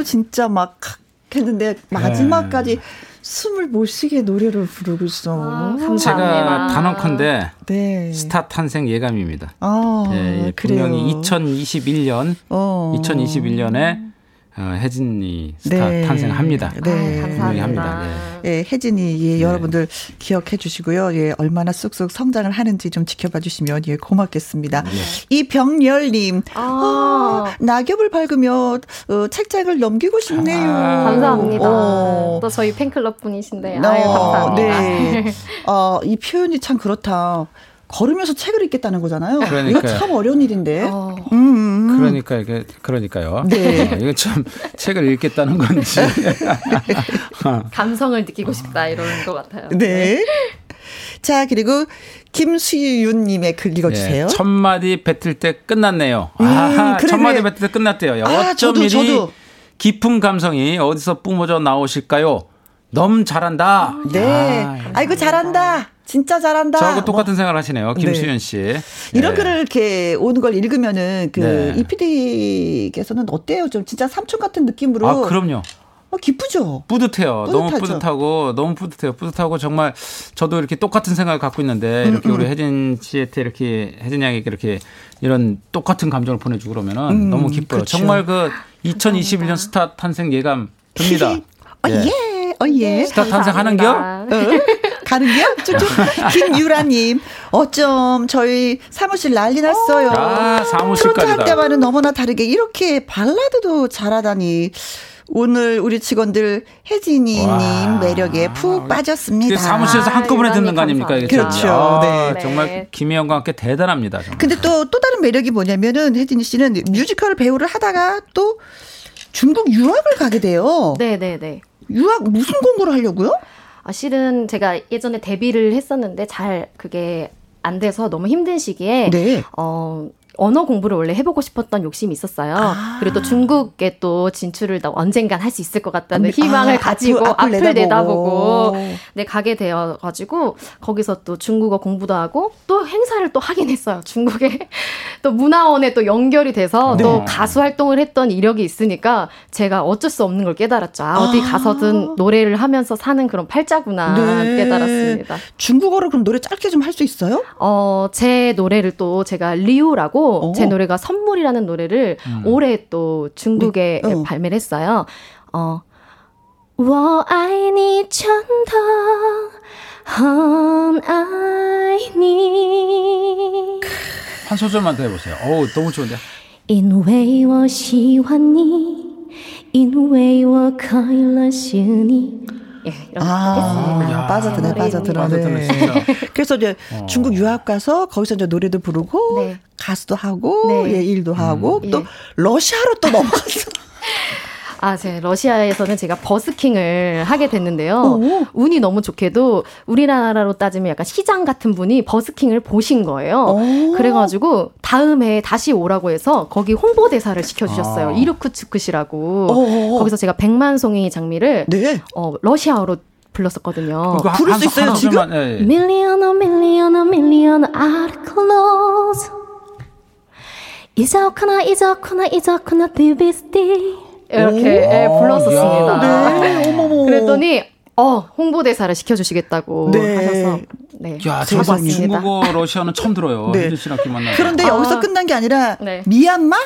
마디도 진짜 막 했는데 마지막까지 네. 숨을 못 쉬게 노래를 부르고 있어. 아, 제가 단언컨대 네. 스타 탄생 예감입니다. 아, 네, 분명히 2021년 어. 2021년에 어, 혜진이 스타 네. 탄생합니다. 네, 아, 감사합니다. 예, 네, 혜진이 예, 네. 여러분들 기억해 주시고요. 예, 얼마나 쑥쑥 성장을 하는지 좀 지켜봐 주시면 예, 고맙겠습니다. 네. 이병열님, 아. 어, 낙엽을 밝으며 어, 책장을 넘기고 싶네요. 아. 감사합니다. 어. 또 저희 팬클럽 분이신데, 어, 아유, 감사합니다. 네. 어, 이 표현이 참 그렇다. 걸으면서 책을 읽겠다는 거잖아요. 그러니까요. 이거 참 어려운 일인데. 어. 음, 음. 그러니까 이게 그러니까요. 네. 어, 이거 참 책을 읽겠다는 건지 [laughs] 감성을 느끼고 싶다 이런 것 같아요. 네. 자, 그리고 김수윤님의 글 읽어주세요. 네, 천마디 뱉을 때 끝났네요. 음, 아, 그래, 천마디 그래. 뱉을 때 끝났대요. 아, 어쩜 저도, 이리 저도. 깊은 감성이 어디서 뿜어져 나오실까요? 너무 잘한다. 네. 아, 이고 잘한다. 진짜 잘한다. 저하고 똑같은 뭐. 생각을 하시네요. 네. 김수현 씨. 네. 이런 글을 이렇게 오는 걸 읽으면은 그 네. 이피디께서는 어때요? 좀 진짜 삼촌 같은 느낌으로. 아, 그럼요. 어, 기쁘죠? 뿌듯해요. 뿌듯하죠? 너무 뿌듯하고, 너무 뿌듯해요. 뿌듯하고 정말 저도 이렇게 똑같은 생각을 갖고 있는데, 음, 이렇게 음. 우리 혜진 씨한테 이렇게, 혜진 양에게 이렇게 이런 똑같은 감정을 보내주고 그러면은 음, 너무 기뻐요. 그렇죠. 정말 그 2021년 스타 탄생 예감 듭니다. 어, 예. 예. 어, 예. 스타 탄생하는겨? 어? 가는겨? 쭉쭉. 김유라님, 어쩜 저희 사무실 난리 났어요. 아, 사무실까지. 트로트 할 때와는 너무나 다르게 이렇게 발라드도 잘하다니. 오늘 우리 직원들 혜진이님 매력에 푹 빠졌습니다. 사무실에서 한꺼번에 듣는 거 아닙니까? 이게 그렇죠. 아, 네. 정말 김혜영과 함께 대단합니다. 정말. 근데 또, 또 다른 매력이 뭐냐면은 혜진이 씨는 뮤지컬 배우를 하다가 또 중국 유학을 가게 돼요. 네네네. 네, 네. 유학 무슨 공부를 하려고요? 아, 실은 제가 예전에 데뷔를 했었는데 잘 그게 안 돼서 너무 힘든 시기에 네. 어 언어 공부를 원래 해보고 싶었던 욕심이 있었어요. 아. 그리고 또 중국에 또 진출을 언젠간 할 수 있을 것 같다는 아, 희망을 아, 가지고 앞을, 앞을, 내다보고, 네, 가게 되어가지고 거기서 또 중국어 공부도 하고 또 행사를 또 하긴 했어요. 중국에 [laughs] 또 문화원에 또 연결이 돼서 네. 또 가수 활동을 했던 이력이 있으니까 제가 어쩔 수 없는 걸 깨달았죠. 아, 어디 아. 가서든 노래를 하면서 사는 그런 팔자구나 네. 깨달았습니다. 중국어로 그럼 노래 짧게 좀 할 수 있어요? 어, 제 노래를 또 제가 리우라고 오. 제 노래가 선물이라는 노래를 음. 올해 또 중국에 네. 어. 발매를 했어요. 어. 我爱你真的很爱你한 소절만 더 해보세요. 어우, 너무 좋은데. 因为我喜欢你，因为我快乐是你。 예, 아, 야, 빠져드네, 빠져들어. 네. [laughs] 그래서 이제 어. 중국 유학 가서 거기서 이제 노래도 부르고 네. 가수도 하고 네. 예, 일도 하고 음. 또 예. 러시아로 또 [laughs] 넘어갔어. 아, 제 러시아에서는 제가 버스킹을 하게 됐는데요. 오. 운이 너무 좋게도 우리나라로 따지면 약간 시장 같은 분이 버스킹을 보신 거예요. 오. 그래가지고 다음에 다시 오라고 해서 거기 홍보대사를 시켜주셨어요. 아. 이루크츠크시라고. 거기서 제가 백만송이 장미를 네. 어, 러시아어로 불렀었거든요. 부를 수 있어요, 지금? 밀리언어, 밀리언어, 밀리언어, 아르클로스. 이자쿠나, 이자쿠나, 이자쿠나, 비비스티. 이렇게 예, 불렀었습니다. 네. 어머머. 그랬더니 어 홍보대사를 시켜주시겠다고 네. 하셔서 네. 야, 세상 중국어 러시아는 처음 들어요. 네. 씨랑 만나. 그런데 아. 여기서 끝난 게 아니라 네. 미얀마?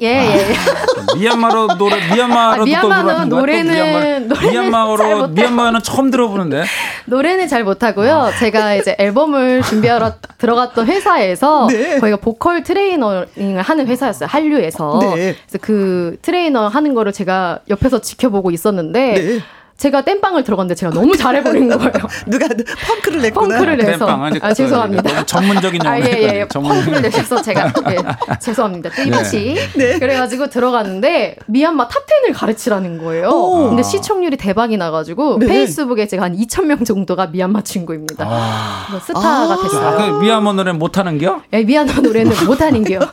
예, 예, 예. 아, 미얀마로 노래, 미얀마로 아, 미얀마는 노래는, 노래는 미얀마로, 미얀마는 처음 들어보는데. 노래는 잘 못하고요. 아. 제가 이제 앨범을 준비하러 들어갔던 회사에서 [laughs] 네. 거기가 보컬 트레이닝을 하는 회사였어요. 한류에서. 네. 그래서 그 트레이너 하는 거를 제가 옆에서 지켜보고 있었는데. 네. 제가 땜빵을 들어갔는데 제가 너무 잘해버린 [laughs] 거예요. 누가 펑크를 냈구나. 펑크를 내서. 아, 죄송합니다. 전문적인 아, 예, 예, 예. 펑크를 내셔서 제가, 예, 죄송합니다. 띠비씨. 네. 네. 그래가지고 들어갔는데, 미얀마 탑10을 가르치라는 거예요. 오. 근데 시청률이 대박이 나가지고, 네. 페이스북에 제가 한 2,000명 정도가 미얀마 친구입니다. 아. 스타가 아. 됐어요. 아, 그 미얀마 노래는 못하는겨? 예, 미얀마 노래는 못하는겨. [laughs]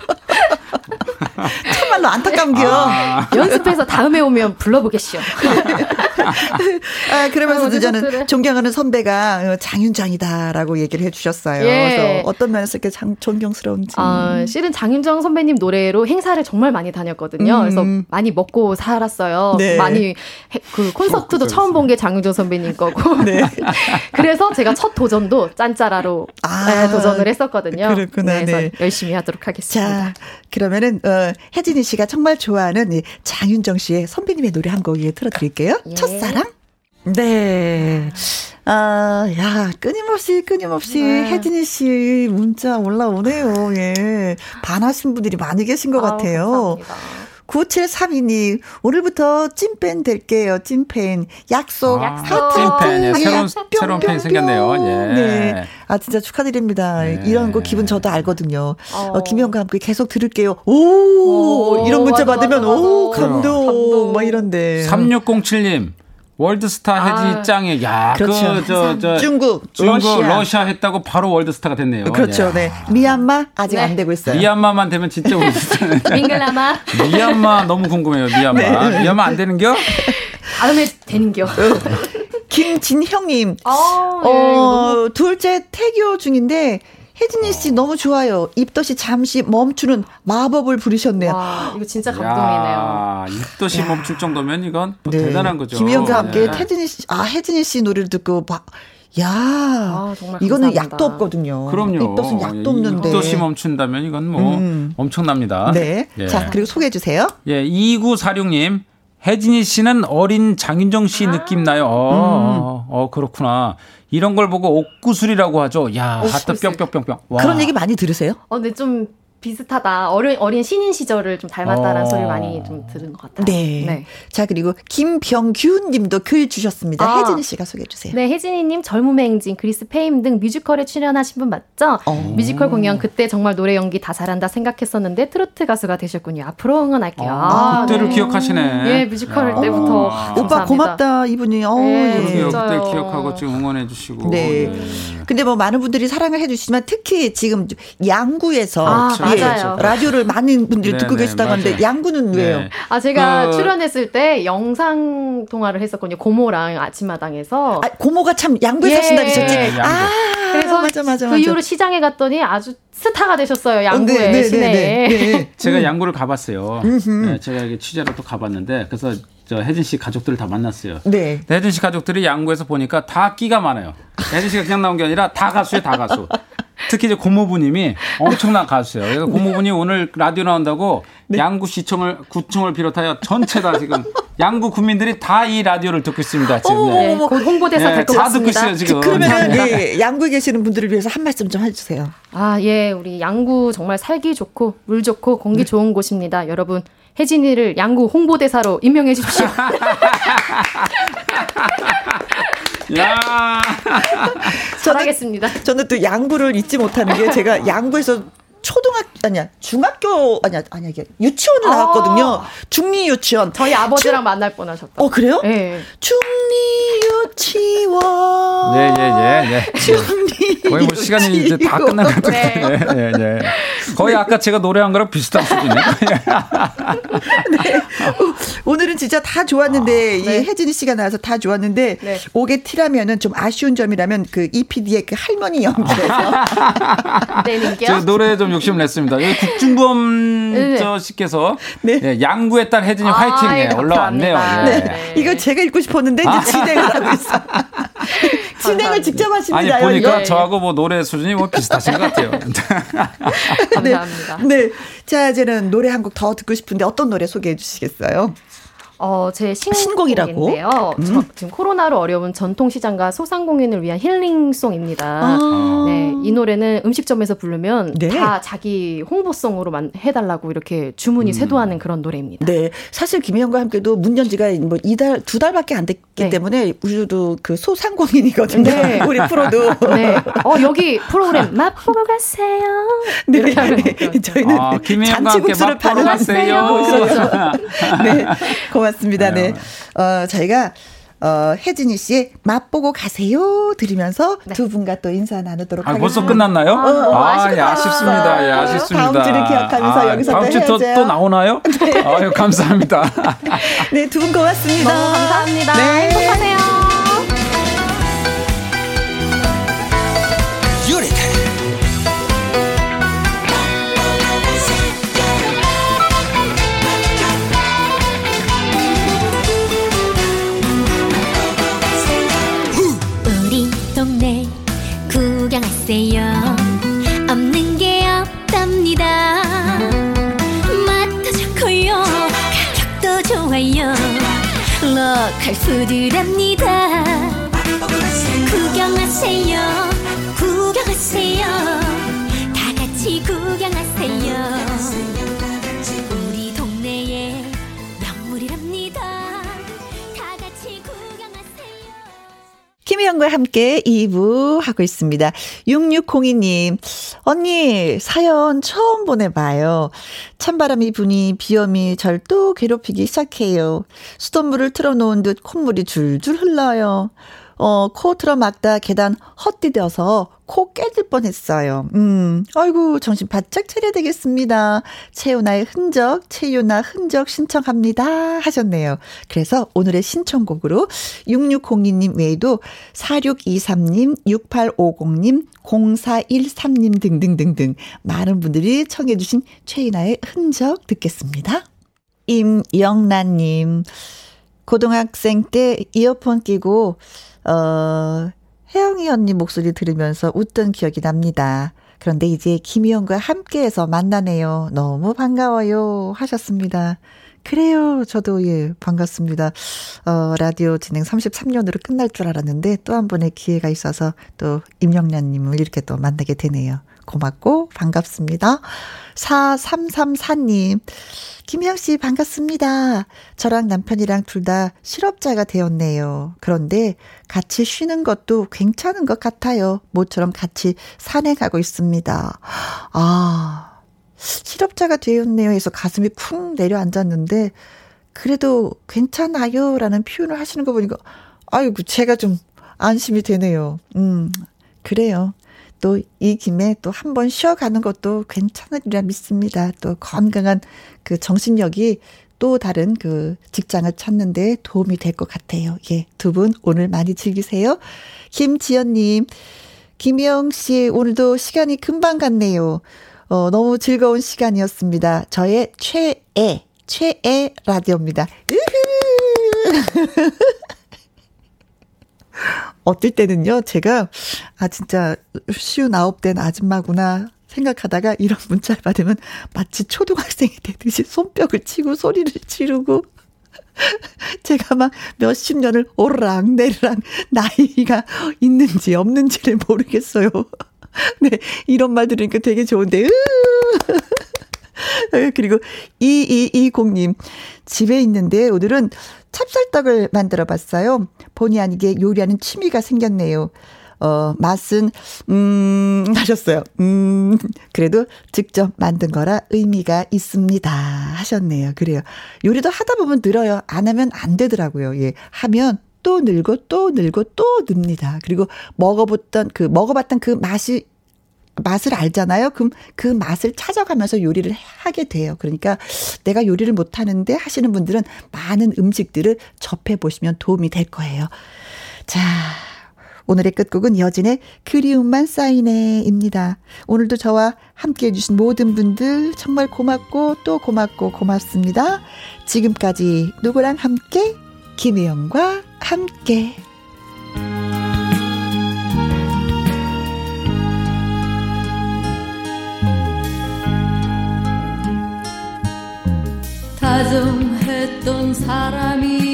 [laughs] 참말로 안타까운겨. 아. 연습해서 다음에 오면 불러보겠시오. 아, 그러면서 아, 저는 존경하는 선배가 어, 장윤정이다라고 얘기를 해주셨어요. 예. 그래서 어떤 면에서 이렇게 장, 존경스러운지. 아, 실은 장윤정 선배님 노래로 행사를 정말 많이 다녔거든요. 음. 그래서 많이 먹고 살았어요. 네. 많이 그 콘서트도 처음 본 게 장윤정 선배님 거고. [laughs] 네. [laughs] 그래서 제가 첫 도전도 짠짜라로 아, 네, 도전을 했었거든요. 그렇구나. 네, 그래서 네. 열심히 하도록 하겠습니다. 자, 그러면은 어, 혜진이 씨가 정말 좋아하는 이 장윤정 씨의 선배님의 노래 한 곡 틀어드릴게요. 예. 첫사랑? 네. 아, 야, 끊임없이, 끊임없이 네. 혜진이 씨 문자 올라오네요. 예. 반하신 분들이 많이 계신 것 아우, 같아요. 감사합니다. 9732님, 오늘부터 찐팬 될게요, 찐팬. 약속. 아, 찐팬. 예, 새로운, 새로운 팬 생겼네요. 예. 네. 아, 진짜 축하드립니다. 네. 이런 거 기분 저도 알거든요. 어. 어, 김영과 함께 계속 들을게요. 오, 오 이런 문자 맞아, 받으면, 맞아, 맞아. 오, 감동. 감동. 막 이런데. 3607님, 월드스타 아, 짱에 야, 그렇죠. 그, 저, 저, 중국, 중국, 러시아. 러시아 했다고 바로 월드스타가 됐네요. 그렇죠. 야. 네. 미얀마 아직 네. 안 되고 있어요. 미얀마만 되면 진짜 월드스타. [laughs] 밍글라마. 미얀마 너무 궁금해요. 미얀마. 네. 미얀마 안 되는겨? 다음에 되는겨. 김진형님. 어, 어 둘째 태교 중인데 혜진이 씨 너무 좋아요. 입덧이 잠시 멈추는 마법을 부르셨네요. 와, 이거 진짜 감동이네요. 입덧이 야. 멈출 정도면 이건 뭐 네. 대단한 거죠. 김희영과 함께 네. 혜진이 씨, 아, 혜진이 씨 노래를 듣고 막 야, 아, 이거는 약도 없거든요. 그럼요. 입덧은 약도 없는데. 입덧이 멈춘다면 이건 뭐 음. 엄청납니다. 네. 예. 자, 그리고 소개해 주세요. 예, 2946님. 혜진이 씨는 어린 장윤정 씨 아. 느낌 나요. 어, 음. 어, 그렇구나. 이런 걸 보고 옥구슬이라고 하죠. 야, 하트 뿅뿅뿅뿅. 그런 얘기 많이 들으세요? 어, 근데 좀 비슷하다. 어린, 어린 신인 시절을 좀 닮았다라는 어. 소리를 많이 좀 들은 것 같아요. 네. 네. 자, 그리고 김병균 님도 글 주셨습니다. 아. 혜진이 씨가 소개해 주세요. 네, 혜진이 님 젊음의 행진, 그리스 페임 등 뮤지컬에 출연하신 분 맞죠? 어. 뮤지컬 공연 그때 정말 노래 연기 다 잘한다 생각했었는데 트로트 가수가 되셨군요. 앞으로 응원할게요. 아, 그때를 네. 기억하시네. 예, 뮤지컬 야. 때부터. 아. 오빠 고맙다, 이분이. 어, 네, 예. 그때 기억하고 지금 응원해 주시고. 네. 네. 근데 뭐 많은 분들이 사랑을 해 주시지만 특히 지금 양구에서 아, 맞아요. [laughs] 라디오를 많은 분들이 듣고 네, 계시다고 하는데 양구는 네. 왜요? 아 제가 그... 출연했을 때 영상 통화를 했었거든요. 고모랑 아침마당에서. 아, 고모가 참 양구에 예. 사신다 그러셨지. 네, 아 그래서 맞아, 맞아, 그 맞아. 이후로 시장에 갔더니 아주 스타가 되셨어요. 양구의 네, 네, 시내에. 네, 네, 네. 제가 음. 양구를 가봤어요. 네, 제가 이게 취재로 또 가봤는데 그래서 저 혜진 씨 가족들을 다 만났어요. 네. 혜진 씨 가족들이 양구에서 보니까 다 끼가 많아요. 혜진 씨가 그냥 나온 게 아니라 다 가수에 다 가수. 특히 이제 고모부님이 엄청난 가수예요. 그래서 고모부님 오늘 라디오 나온다고 네. 양구 시청을 구청을 비롯하여 전체 다 지금 양구 국민들이 다 이 라디오를 듣고 있습니다. 지금 네. 네. 곧 홍보대사 네, 될것 같습니다. 듣고 있어요 지금. 그러면 예, 양구에 계시는 분들을 위해서 한 말씀 좀 해주세요. 아 예, 우리 양구 정말 살기 좋고 물 좋고 공기 네. 좋은 곳입니다. 여러분 혜진이를 양구 홍보대사로 임명해 주십시오. [laughs] 야. [laughs] 잘하겠습니다. 저는, 저는 또 양구를 잊지 못하는 게 제가 양구에서 초등학교 아니야 중학교 아니야 아니야 이게 유치원을 아~ 나왔거든요. 중리 유치원. 저희 아버지랑 중... 만날 뻔하셨다. 어 그래요? 네. 중리 유치원. 예예예 예, 예, 예. 중리 거의 뭐 시간이 이제 다 끝난 것 같아요. 네. 네, 네, 거의 아까 제가 노래한 거랑 비슷한 수준이에요. [laughs] 네. 오늘은 진짜 다 좋았는데 아, 이 네. 혜진이 씨가 나와서 다 좋았는데 네. 오게 티라면은 좀 아쉬운 점이라면 그 이PD의 그 할머니 연기에서. [laughs] 네, 제 노래 좀 욕심 냈습니다. 국중범 네. 저 씨께서 네. 네, 양구의 딸 혜진이 아, 화이팅 네, 올라왔네요. 네. 네. 이거 제가 읽고 싶었는데 이제 아. 진행을 하고 있어. [laughs] 진행을 직접 하십니다. 아니 보니까 예. 저하고 뭐 노래 수준이 뭐 비슷하신 것 같아요. [laughs] [laughs] 감사합니다. 네. 자 이제는 노래 한 곡 더 듣고 싶은데 어떤 노래 소개해 주시겠어요? 어, 제 신곡인데요. 음. 지금 코로나로 어려운 전통시장과 소상공인을 위한 힐링송입니다. 아. 네, 이 노래는 음식점에서 부르면 네. 다 자기 홍보송으로 해달라고 이렇게 주문이 음. 쇄도하는 그런 노래입니다. 네, 사실 김혜영과 함께도 문연 지가 뭐 이달 두 달밖에 안 됐기 네. 때문에 우리도 그 소상공인이거든요. 네. [laughs] 우리 프로도. [laughs] 네. 어 여기 프로그램 [laughs] 맛보고 가세요. 네, 저희는 아, 잔치국수를 파는 가세요. 그렇죠. 네, 고맙습니다. 고맙습니다. 네. 어, 저희가 어, 혜진이 씨의 맛보고 가세요 들으면서 네. 두 분과 또 인사 나누도록 아, 하겠습니다. 벌써 끝났나요? 어, 어, 아, 예, 아쉽습니다. 예, 아쉽습니다. 다음 주를 기억하면서 아, 여기서 다음 주 또, 또 나오나요? 네. 아유, 감사합니다. [laughs] 네, 두 분 고맙습니다. 너무 감사합니다. 네. 행복하세요. 구경하세요 구경하세요 김희영과 함께 2부 하고 있습니다. 6602님, 언니, 사연 처음 보내봐요. 찬바람이 부니 비염이 절 또 괴롭히기 시작해요. 수돗물을 틀어놓은 듯 콧물이 줄줄 흘러요. 어, 코 틀어 막다 계단 헛디뎌서 코 깨질 뻔 했어요. 음, 아이고, 정신 바짝 차려야 되겠습니다. 채윤아의 흔적, 채윤아 흔적 신청합니다. 하셨네요. 그래서 오늘의 신청곡으로 6602님 외에도 4623님, 6850님, 0413님 등등등등 많은 분들이 청해 주신 최윤아의 흔적 듣겠습니다. 임영란님, 고등학생 때 이어폰 끼고 어, 혜영이 언니 목소리 들으면서 웃던 기억이 납니다. 그런데 이제 김희영과 함께해서 만나네요. 너무 반가워요. 하셨습니다. 그래요. 저도 예, 반갑습니다. 어, 라디오 진행 33년으로 끝날 줄 알았는데 또 한 번의 기회가 있어서 또 임영란님을 이렇게 또 만나게 되네요. 고맙고 반갑습니다. 4334님. 김희영 씨 반갑습니다. 저랑 남편이랑 둘 다 실업자가 되었네요. 그런데 같이 쉬는 것도 괜찮은 것 같아요. 모처럼 같이 산행하고 있습니다. 아, 실업자가 되었네요. 해서 가슴이 쿵 내려앉았는데 그래도 괜찮아요. 라는 표현을 하시는 거 보니까 아이고 제가 좀 안심이 되네요. 음, 그래요. 또 이 김에 또 한 번 쉬어가는 것도 괜찮으리라 믿습니다. 또 건강한 그 정신력이 또 다른 그 직장을 찾는데 도움이 될 것 같아요. 예. 두 분 오늘 많이 즐기세요. 김지연님, 김영 씨, 오늘도 시간이 금방 갔네요. 어, 너무 즐거운 시간이었습니다. 저의 최애, 최애 라디오입니다. [laughs] 어떨 때는요, 제가, 아, 진짜, 쉬운 아홉 된 아줌마구나 생각하다가 이런 문자를 받으면 마치 초등학생이 되듯이 손뼉을 치고 소리를 지르고, [laughs] 제가 막 몇십 년을 오르락내리락 나이가 있는지 없는지를 모르겠어요. [laughs] 네, 이런 말 들으니까 되게 좋은데, 으 [laughs] 그리고 2220님, 집에 있는데 오늘은 찹쌀떡을 만들어 봤어요. 본의 아니게 요리하는 취미가 생겼네요. 어, 맛은, 음, [laughs] 하셨어요. 음, 그래도 직접 만든 거라 의미가 있습니다. 하셨네요. 그래요. 요리도 하다 보면 늘어요. 안 하면 안 되더라고요. 예. 하면 또 늘고 또 늘고 또 늡니다. 그리고 먹어봤던 그, 먹어봤던 그 맛이 맛을 알잖아요. 그럼 그 맛을 찾아가면서 요리를 하게 돼요. 그러니까 내가 요리를 못 하는데 하시는 분들은 많은 음식들을 접해 보시면 도움이 될 거예요. 자. 오늘의 끝곡은 여진의 그리움만 쌓이네입니다. 오늘도 저와 함께 해주신 모든 분들 정말 고맙고 또 고맙고 고맙습니다. 지금까지 누구랑 함께? 김혜영과 함께. 다정했던 사람이여 나를